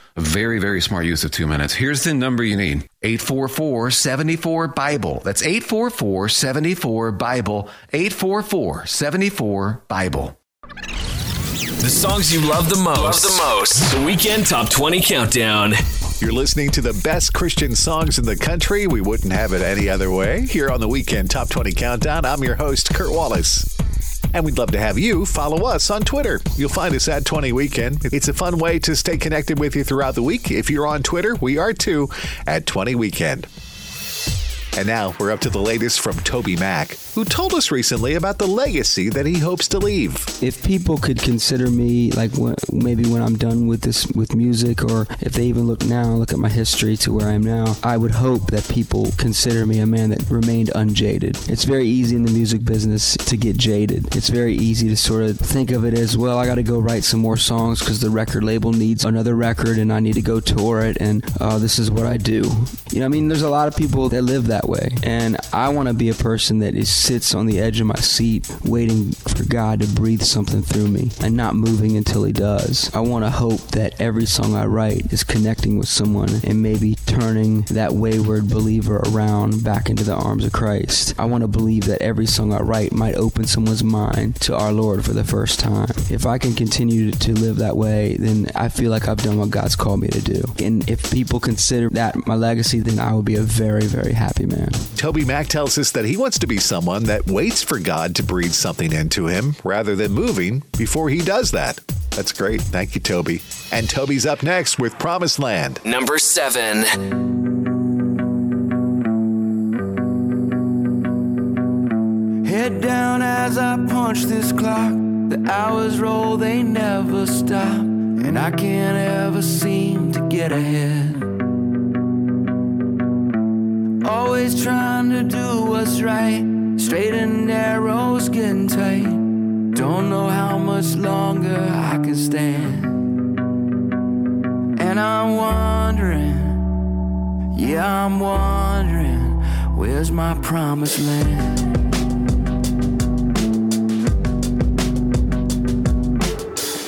A very, very smart use of two minutes. Here's the number you need 844 74 Bible. That's 844 74 Bible. 844 74 Bible. The songs you love the most. Love the most. The Weekend Top 20 Countdown. You're listening to the best Christian songs in the country. We wouldn't have it any other way. Here on the Weekend Top 20 Countdown, I'm your host, Kurt Wallace. And we'd love to have you follow us on Twitter. You'll find us at 20 Weekend. It's a fun way to stay connected with you throughout the week. If you're on Twitter, we are too at 20 Weekend. And now we're up to the latest from TobyMac, who told us recently about the legacy that he hopes to leave. If people could consider me like when, maybe when I'm done with this with music, or if they even look now, look at my history to where I am now, I would hope that people consider me a man that remained unjaded. It's very easy in the music business to get jaded. It's very easy to sort of think of it as well. I got to go write some more songs because the record label needs another record, and I need to go tour it, and uh, this is what I do. You know, I mean, there's a lot of people that live that way, and I want to be a person that is sits on the edge of my seat, waiting for God to breathe something through me, and not moving until He does. I want to hope that every song I write is connecting with someone and maybe turning that wayward believer around back into the arms of Christ. I want to believe that every song I write might open someone's mind to our Lord for the first time. If I can continue to live that way, then I feel like I've done what God's called me to do. And if people consider that my legacy, then I will be a very, very happy man. TobyMac tells us that he wants to be someone that waits for God to breathe something into him rather than moving before he does that. That's great. Thank you, Toby. And Toby's up next with Promised Land. Number seven. Head down as I punch this clock. The hours roll, they never stop. And I can't ever seem to get ahead. Always trying to do what's right. Straight and narrow, skin tight. Don't know how much longer I can stand. And I'm wondering, yeah, I'm wondering, where's my promised land?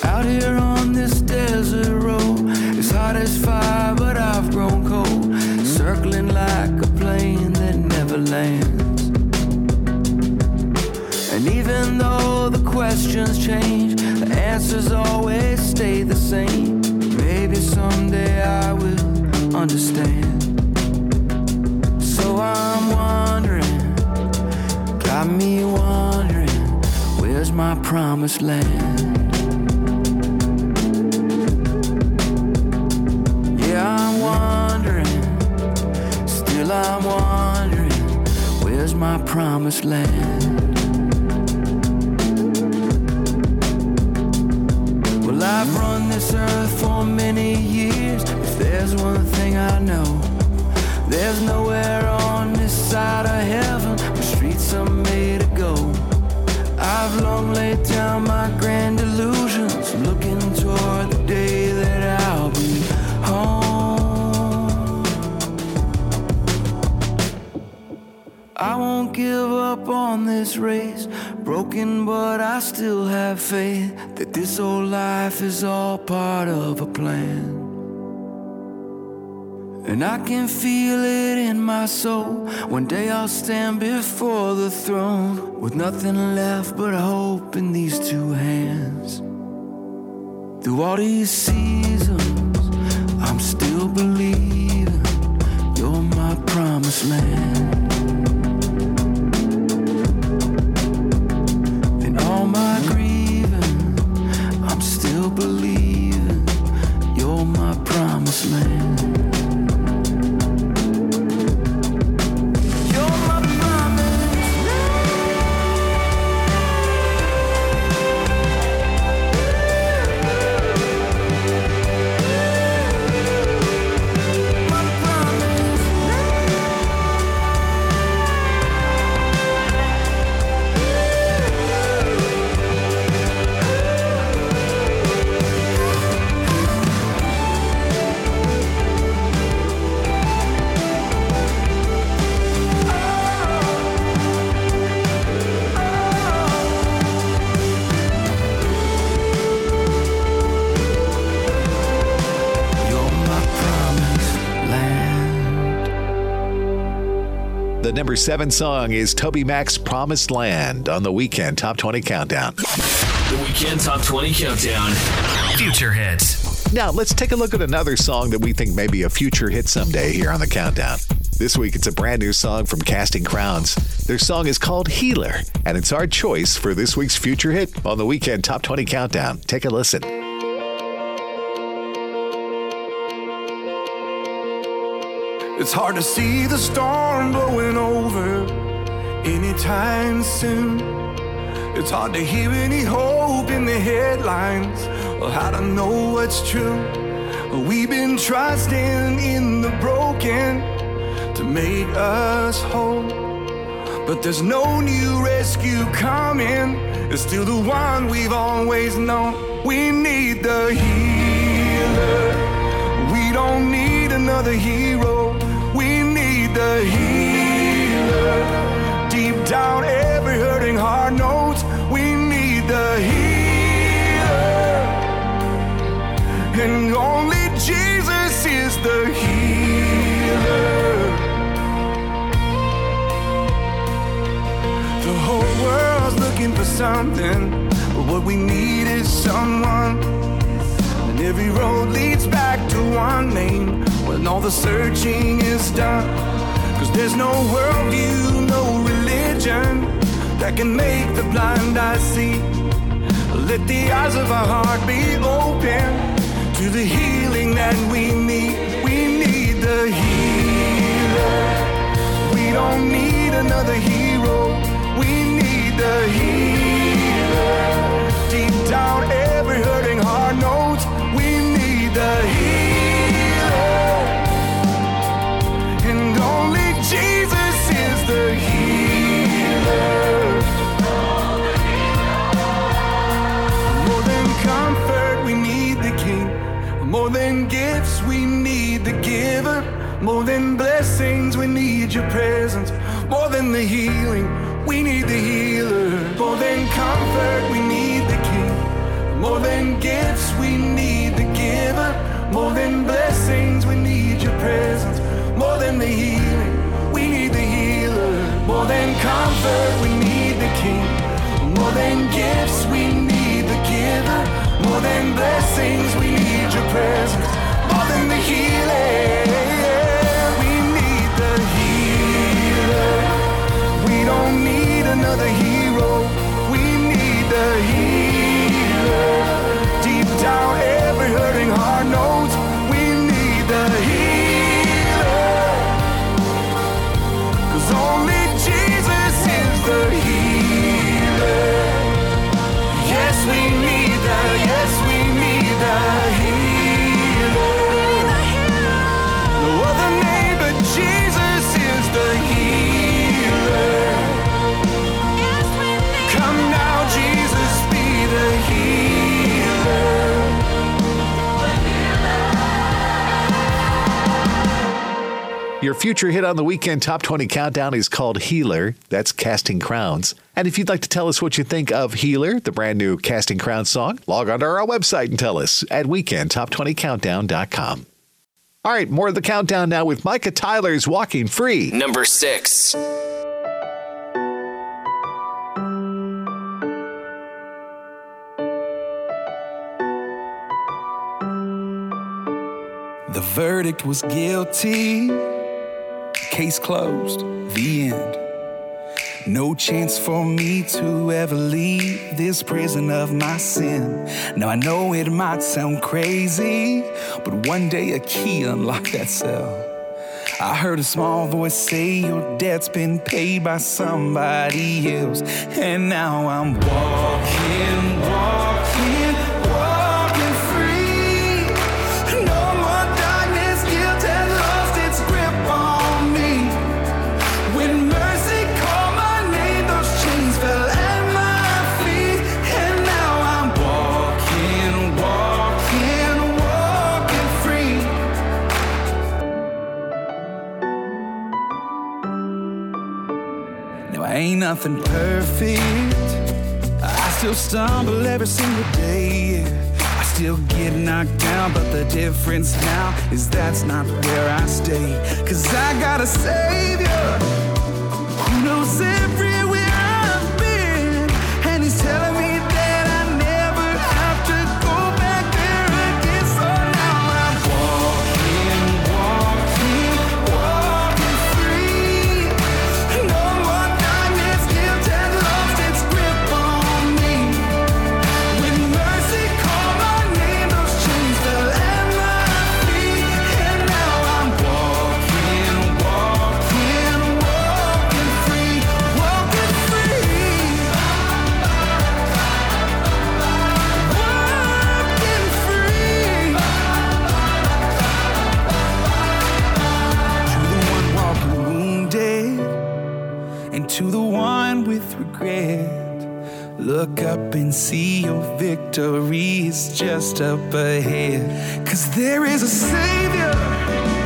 Out here on this desert road, it's hot as fire, but I've grown cold. Circling like a plane that never lands. Questions change, the answers always stay the same. Maybe someday I will understand. So I'm wondering, got me wondering, where's my promised land? Yeah, I'm wondering, still I'm wondering, where's my promised land? Earth for many years. If there's one thing I know, there's nowhere on this side of heaven where streets are made to go. I've long laid down my grand illusions, looking toward the day that I'll be home. I won't give up on this race. Broken, but I still have faith this old life is all part of a plan. And I can feel it in my soul. One day I'll stand before the throne with nothing left but hope in these two hands. Through all these seasons, I'm still believing you're my promised land. Promised Seven song is TobyMac's Promised Land on the weekend Top 20 Countdown. The Weekend Top 20 Countdown. Future hits. Now, let's take a look at another song that we think may be a future hit someday here on the Countdown. This week, it's a brand new song from Casting Crowns. Their song is called Healer, and it's our choice for this week's future hit on the weekend Top 20 Countdown. Take a listen. It's hard to see the storm blowing over anytime soon. It's hard to hear any hope in the headlines or how to know what's true. We've been trusting in the broken to make us whole. But there's no new rescue coming. It's still the one we've always known. We need the healer. We don't need another hero. We need the healer. Deep down, every hurting heart knows we need the healer. And only Jesus is the healer. The whole world's looking for something, but what we need is someone. And every road leads back to one name when all the searching is done. Cause there's no worldview, no religion that can make the blind eye see. Let the eyes of our heart be open to the healing that we need. We need the healer. We don't need another hero. We need the healer. Deep down, every hurting heart knows we need the healer. More than blessings, we need your presence. More than the healing, we need the healer. More than comfort, we need the King. More than gifts, we need the giver. More than blessings, we need your presence. More than the healing, we need the healer. More than comfort, we need the King. More than gifts, we need the giver. More than blessings, we need your presence. More than the healing, another hero. We need the healer. Your future hit on the weekend Top 20 Countdown is called Healer. That's Casting Crowns. And if you'd like to tell us what you think of Healer, the brand new Casting Crowns song, log on to our website and tell us at weekendtop20countdown.com. All right, more of the countdown now with Micah Tyler's Walking Free. Number six. The verdict was guilty. Case closed. The end. No chance for me to ever leave this prison of my sin. Now I know it might sound crazy, but one day a key unlocked that cell. I heard a small voice say your debt's been paid by somebody else, and now I'm walking, walking, nothing perfect. I still stumble every single day. I still get knocked down, but the difference now is that's not where I stay. Cause I got a savior up and see your victory is just up ahead. Cause there is a Savior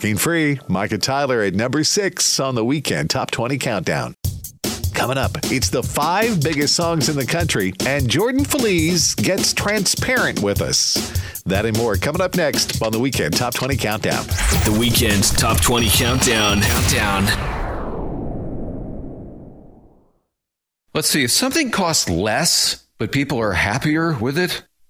Walking Free, Micah Tyler at number six on the weekend Top 20 Countdown. Coming up, it's the five biggest songs in the country, and Jordan Feliz gets transparent with us. That and more coming up next on the weekend Top 20 Countdown. The Weekend's top 20 countdown. Countdown. Let's see. If something costs less, but people are happier with it,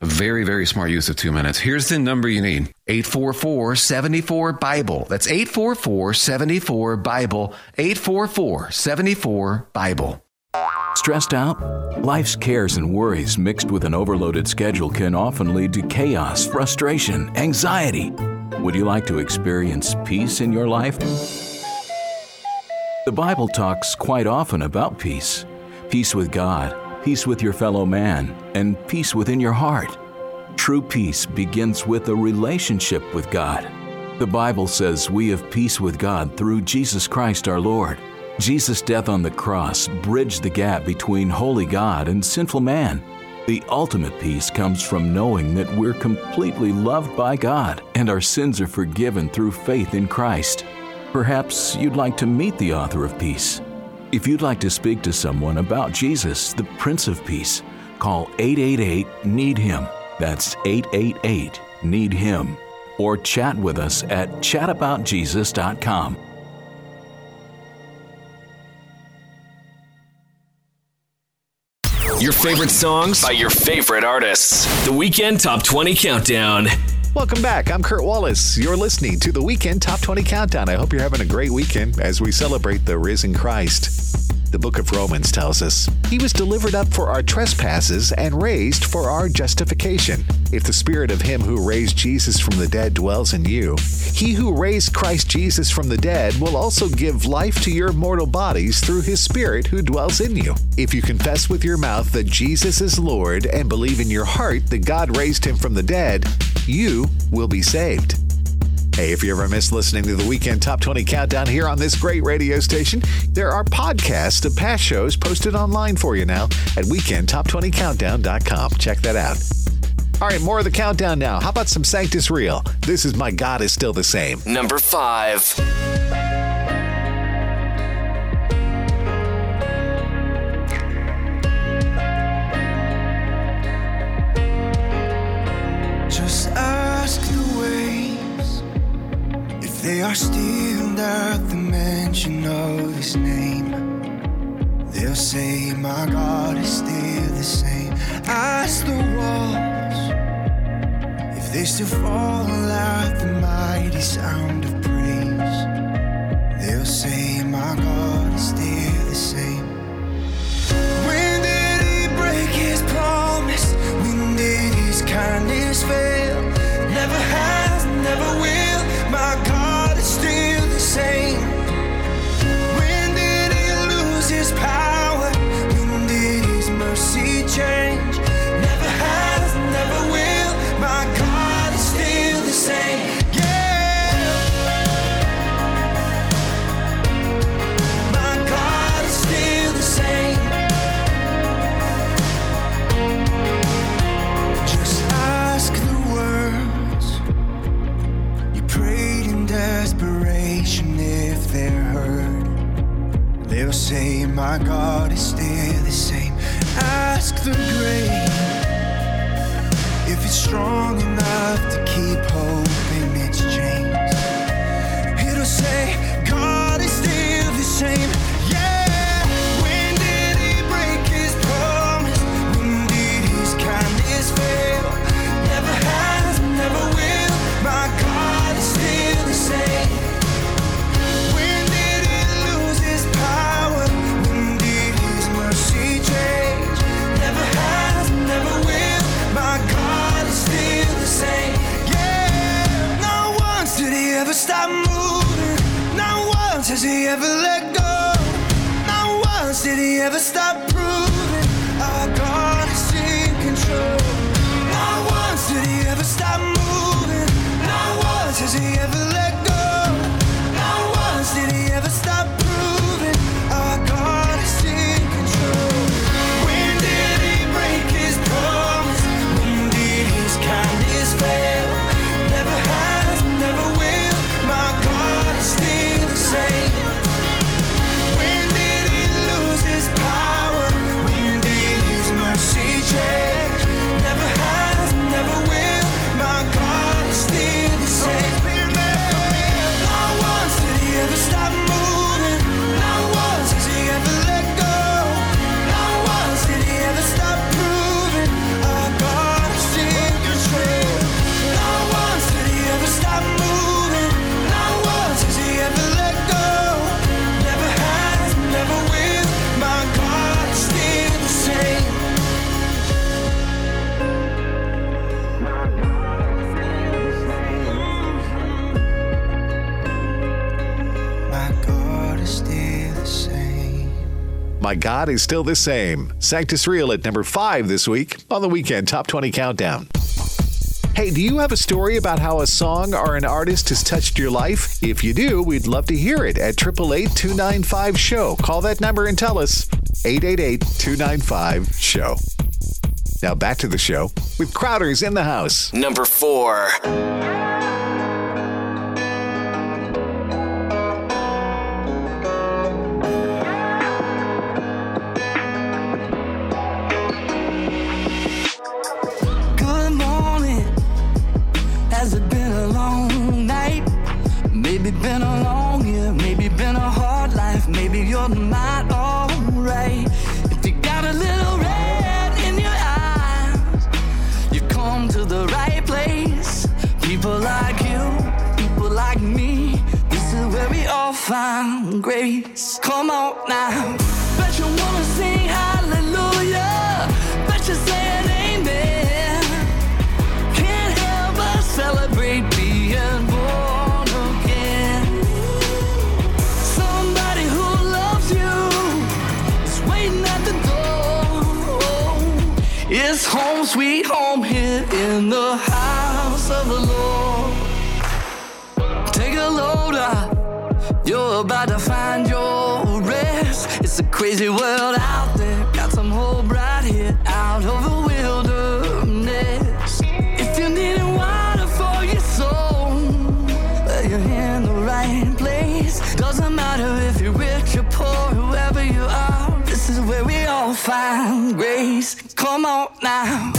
Very, very smart use of two minutes. Here's the number you need 844 74 Bible. That's 844 74 Bible. 844 74 Bible. Stressed out? Life's cares and worries mixed with an overloaded schedule can often lead to chaos, frustration, anxiety. Would you like to experience peace in your life? The Bible talks quite often about peace peace with God, peace with your fellow man, and peace within your heart. True peace begins with a relationship with God. The Bible says we have peace with God through Jesus Christ our Lord. Jesus' death on the cross bridged the gap between holy God and sinful man. The ultimate peace comes from knowing that we're completely loved by God and our sins are forgiven through faith in Christ. Perhaps you'd like to meet the author of peace. If you'd like to speak to someone about Jesus, the Prince of Peace, call 888 Need Him. That's 888 Need Him. Or chat with us at chataboutjesus.com. Your favorite songs by your favorite artists. The Weekend Top 20 Countdown. Welcome back. I'm Kurt Wallace. You're listening to the Weekend Top 20 Countdown. I hope you're having a great weekend as we celebrate the risen Christ. The book of Romans tells us, He was delivered up for our trespasses and raised for our justification. If the spirit of Him who raised Jesus from the dead dwells in you, He who raised Christ Jesus from the dead will also give life to your mortal bodies through His Spirit who dwells in you. If you confess with your mouth that Jesus is Lord and believe in your heart that God raised Him from the dead, you will be saved. Hey, if you ever missed listening to the Weekend Top 20 Countdown here on this great radio station, there are podcasts of past shows posted online for you now at weekendtop20countdown.com. Check that out. All right, more of the countdown now. How about some Sanctus Real? This is My God is Still the Same. Number five. They are stilled at the mention of his name. They'll say, My God is still the same. as the walls if they still fall at the mighty sound of praise. They'll say, My God is still the same. When did he break his promise? When did his kindness fail? Never has, never will. My God still When did he lose his power? When did his mercy change? God is still the same. Sanctus Real at number five this week on the weekend Top 20 Countdown. Hey, do you have a story about how a song or an artist has touched your life? If you do, we'd love to hear it at 888 295 SHOW. Call that number and tell us 888 295 SHOW. Now back to the show with Crowder's in the house. Number four. Home, sweet home here in the house of the Lord. Take a load up. You're about to find your rest. It's a crazy world out there. Got some hope right here out of the wilderness. If you need water for your soul, well, you're in the right place. Doesn't matter if you're rich or poor, whoever you are. This is where we all find grace. Come on now.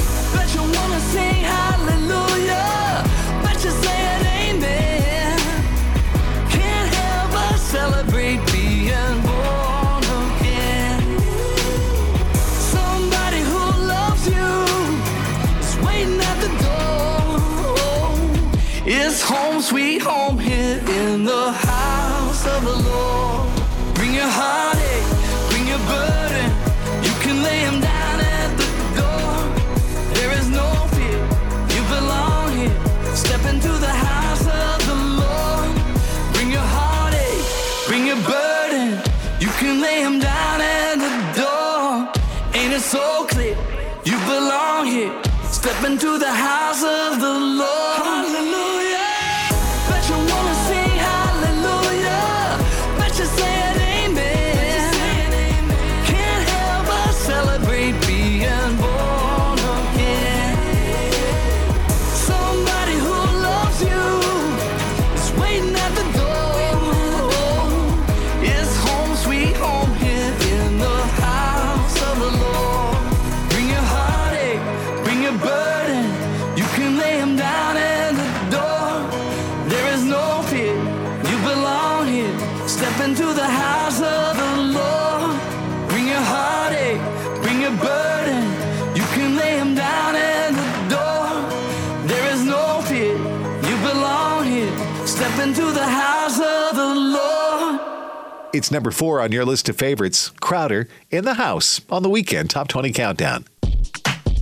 It's number four on your list of favorites Crowder in the House on the weekend Top 20 Countdown.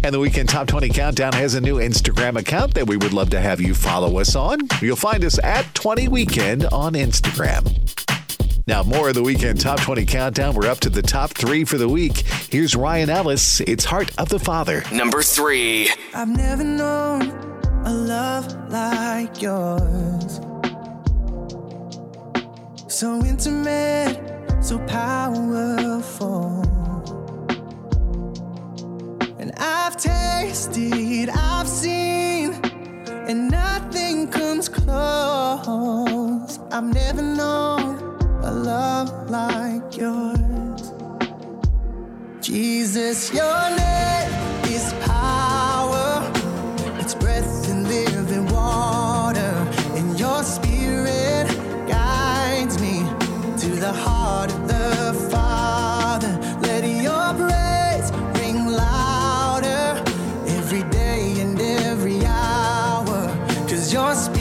And the Weekend Top 20 Countdown has a new Instagram account that we would love to have you follow us on. You'll find us at 20 Weekend on Instagram. Now, more of the Weekend Top 20 Countdown. We're up to the top three for the week. Here's Ryan Ellis. It's Heart of the Father. Number three. I've never known a love like yours. So intimate, so powerful. And I've tasted, I've seen, and nothing comes close. I've never known a love like yours. Jesus, your name is power. Your spirit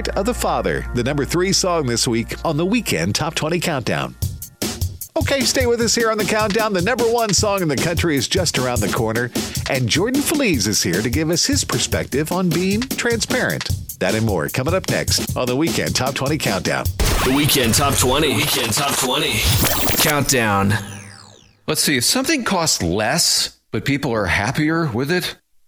Heart of the Father, the number three song this week on the Weekend Top 20 Countdown. Okay, stay with us here on the countdown. The number one song in the country is just around the corner, and Jordan Feliz is here to give us his perspective on being transparent. That and more coming up next on the Weekend Top 20 Countdown. The Weekend Top 20. Weekend Top 20. Countdown. Let's see. If something costs less, but people are happier with it,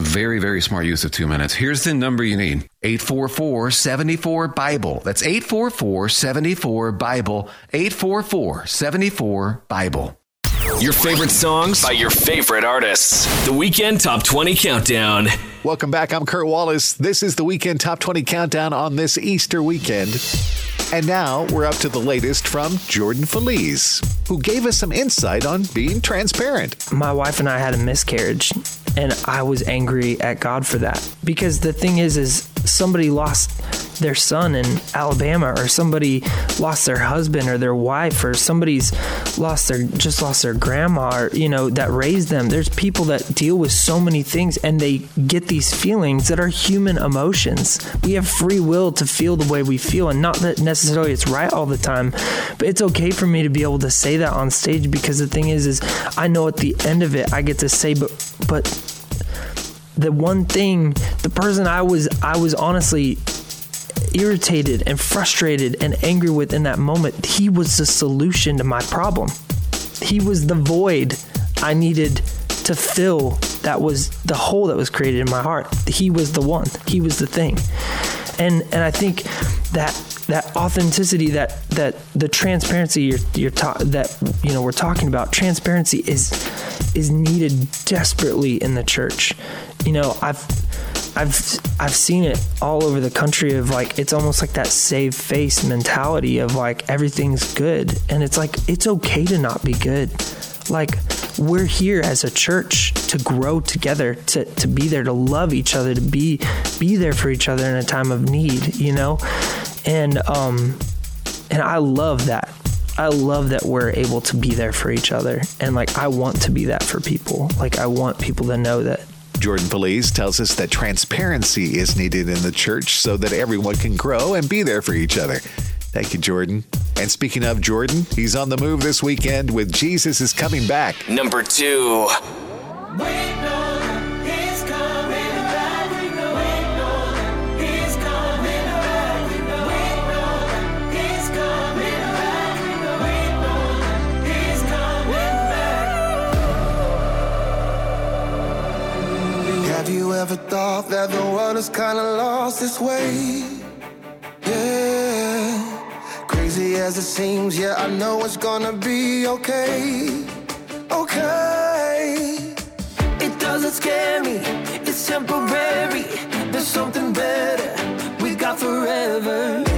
A very, very smart use of two minutes. Here's the number you need 844 74 Bible. That's 844 74 Bible. 844 74 Bible. Your favorite songs by your favorite artists. The Weekend Top 20 Countdown. Welcome back. I'm Kurt Wallace. This is the Weekend Top 20 Countdown on this Easter weekend. And now we're up to the latest from Jordan Feliz, who gave us some insight on being transparent. My wife and I had a miscarriage, and I was angry at God for that. Because the thing is, is somebody lost their son in Alabama, or somebody lost their husband or their wife, or somebody's lost their just lost their grandma, or you know that raised them. There's people that deal with so many things, and they get these feelings that are human emotions. We have free will to feel the way we feel, and not that necessarily it's right all the time, but it's okay for me to be able to say that on stage because the thing is, is I know at the end of it I get to say, but but the one thing the person I was I was honestly irritated and frustrated and angry with in that moment he was the solution to my problem. He was the void I needed to fill that was the hole that was created in my heart. He was the one. He was the thing. And and I think that that authenticity that that the transparency you're you're ta- that you know we're talking about transparency is is needed desperately in the church. You know I've I've I've seen it all over the country of like it's almost like that save face mentality of like everything's good. And it's like it's okay to not be good like we're here as a church to grow together to, to be there to love each other to be be there for each other in a time of need you know? And um and I love that. I love that we're able to be there for each other. And like I want to be that for people. Like I want people to know that Jordan Feliz tells us that transparency is needed in the church so that everyone can grow and be there for each other. Thank you, Jordan. And speaking of Jordan, he's on the move this weekend with Jesus is Coming Back. Number two. Have you ever thought that the world is kinda lost its way? Yeah. Crazy as it seems, yeah, I know it's gonna be okay. Okay. It doesn't scare me, it's temporary. There's something better we got forever.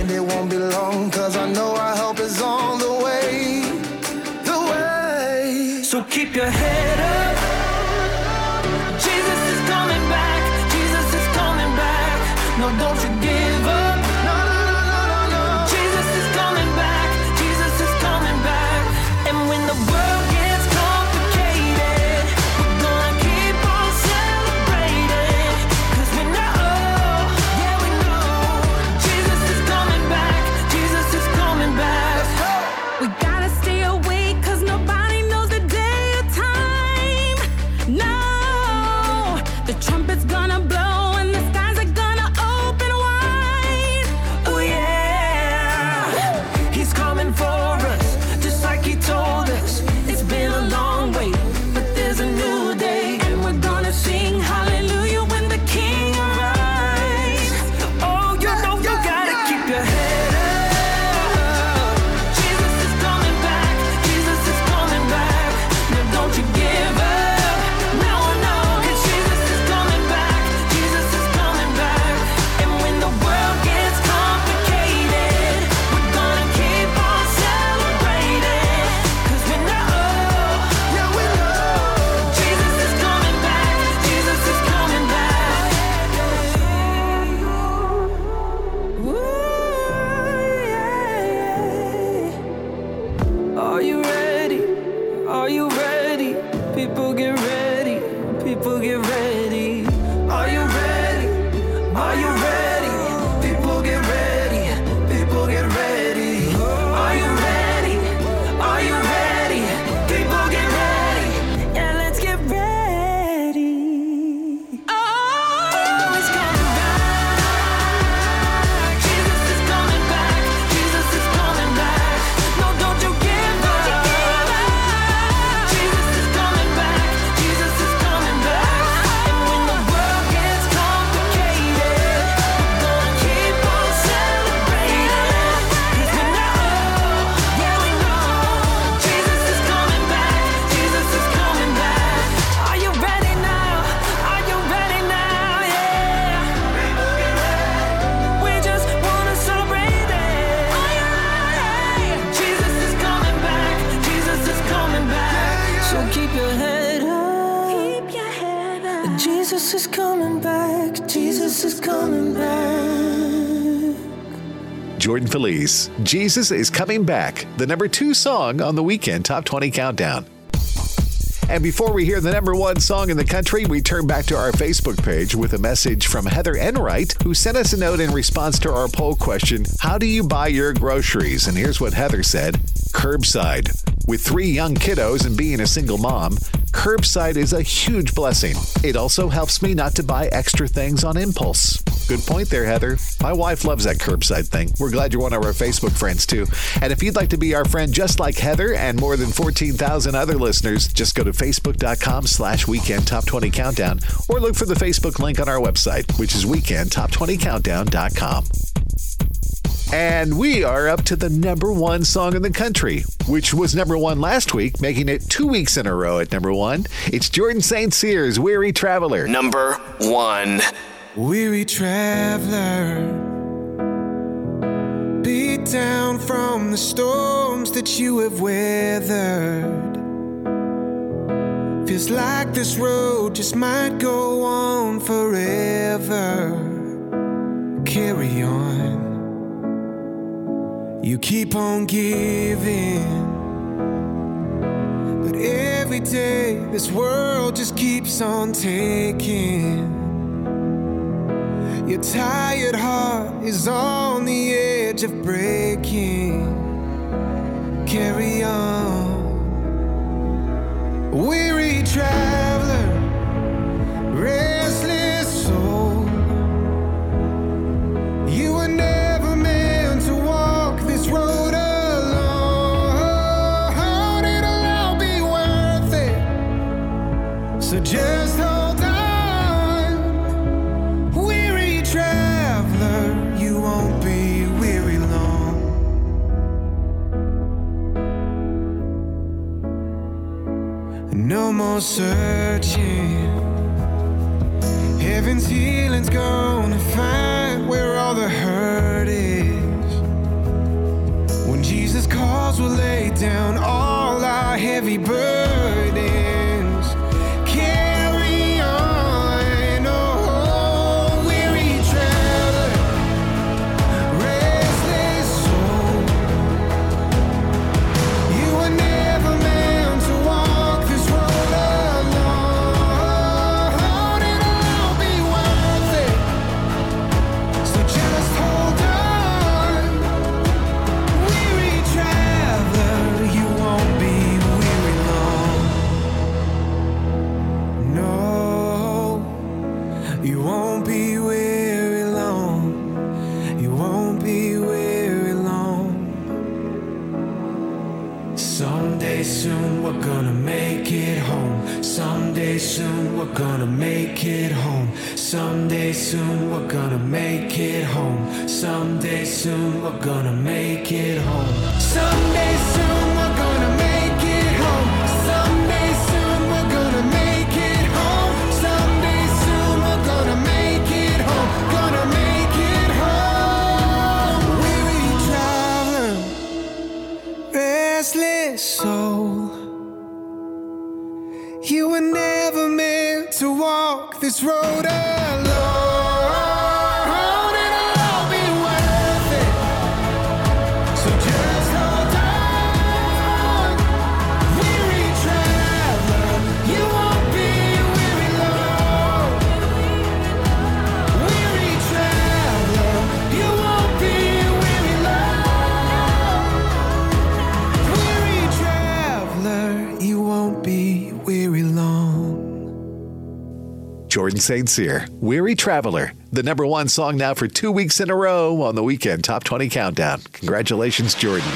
Jesus is Coming Back, the number two song on the weekend Top 20 Countdown. And before we hear the number one song in the country, we turn back to our Facebook page with a message from Heather Enright, who sent us a note in response to our poll question How do you buy your groceries? And here's what Heather said Curbside. With three young kiddos and being a single mom, curbside is a huge blessing. It also helps me not to buy extra things on impulse. Good point there, Heather. My wife loves that curbside thing. We're glad you're one of our Facebook friends, too. And if you'd like to be our friend just like Heather and more than 14,000 other listeners, just go to facebook.com slash weekend top 20 countdown or look for the Facebook link on our website, which is weekendtop20countdown.com. And we are up to the number one song in the country, which was number one last week, making it two weeks in a row at number one. It's Jordan St. Cyr's, Weary Traveler. Number one. Weary traveler, beat down from the storms that you have weathered. Feels like this road just might go on forever. Carry on. You keep on giving, but every day this world just keeps on taking. Your tired heart is on the edge of breaking. Carry on. Weary traveler, restless more searching. Heaven's healing's gonna find where all the hurt is. When Jesus calls, we'll lay down all our heavy burdens. Gonna make it home. Someday soon we're gonna make it home. Someday soon we're gonna make it home. Someday this road alone. Jordan St. Cyr, Weary Traveler, the number one song now for two weeks in a row on the weekend Top 20 Countdown. Congratulations, Jordan.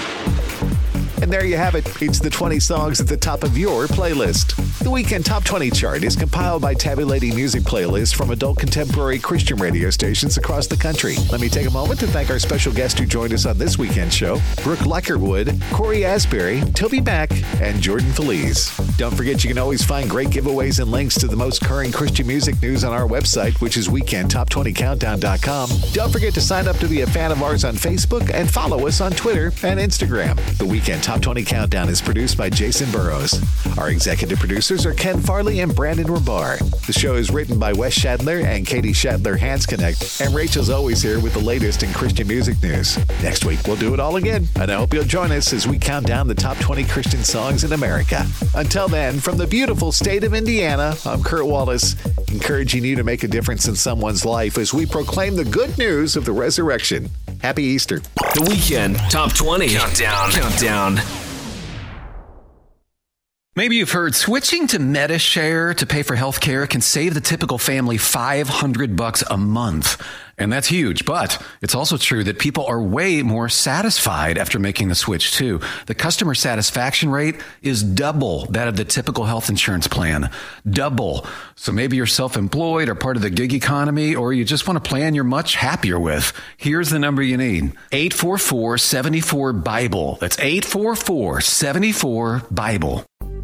And there you have it. It's the 20 songs at the top of your playlist. The Weekend Top 20 chart is compiled by tabulating music playlists from adult contemporary Christian radio stations across the country. Let me take a moment to thank our special guest who joined us on this weekend show Brooke Ligertwood, Cory Asbury, TobyMac, and Jordan Feliz. Don't forget you can always find great giveaways and links to the most current Christian music news on our website, which is weekendtop20countdown.com. Don't forget to sign up to be a fan of ours on Facebook and follow us on Twitter and Instagram. The Weekend Top 20 Countdown is produced by Jason Burrows. Our executive producers are Ken Farley and Brandon Rabar. The show is written by Wes Shadler and Katie Shadler Hands Connect, and Rachel's always here with the latest in Christian music news. Next week, we'll do it all again, and I hope you'll join us as we count down the top 20 Christian songs in America. Until then, from the beautiful state of Indiana, I'm Kurt Wallace, encouraging you to make a difference in someone's life as we proclaim the good news of the resurrection. Happy Easter. The Weekend Top 20 Countdown. Countdown. Maybe you've heard switching to Medi-Share to pay for healthcare can save the typical family 500 bucks a month. And that's huge, but it's also true that people are way more satisfied after making the switch too. The customer satisfaction rate is double that of the typical health insurance plan. Double. So maybe you're self-employed or part of the gig economy, or you just want a plan you're much happier with. Here's the number you need. 844-74-BIBLE. That's 844-74-BIBLE.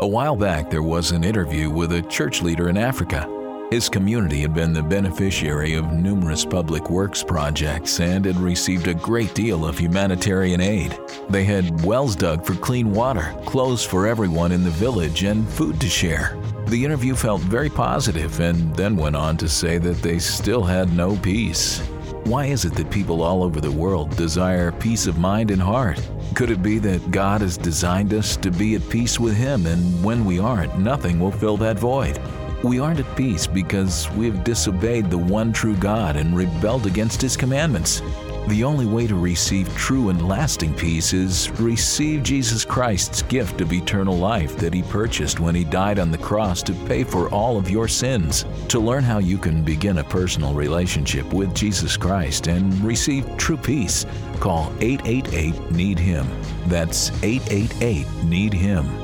A while back, there was an interview with a church leader in Africa. His community had been the beneficiary of numerous public works projects and had received a great deal of humanitarian aid. They had wells dug for clean water, clothes for everyone in the village, and food to share. The interview felt very positive and then went on to say that they still had no peace. Why is it that people all over the world desire peace of mind and heart? Could it be that God has designed us to be at peace with Him, and when we aren't, nothing will fill that void? We aren't at peace because we have disobeyed the one true God and rebelled against His commandments. The only way to receive true and lasting peace is receive Jesus Christ's gift of eternal life that He purchased when He died on the cross to pay for all of your sins. To learn how you can begin a personal relationship with Jesus Christ and receive true peace, call 888 Need Him. That's 888 Need Him.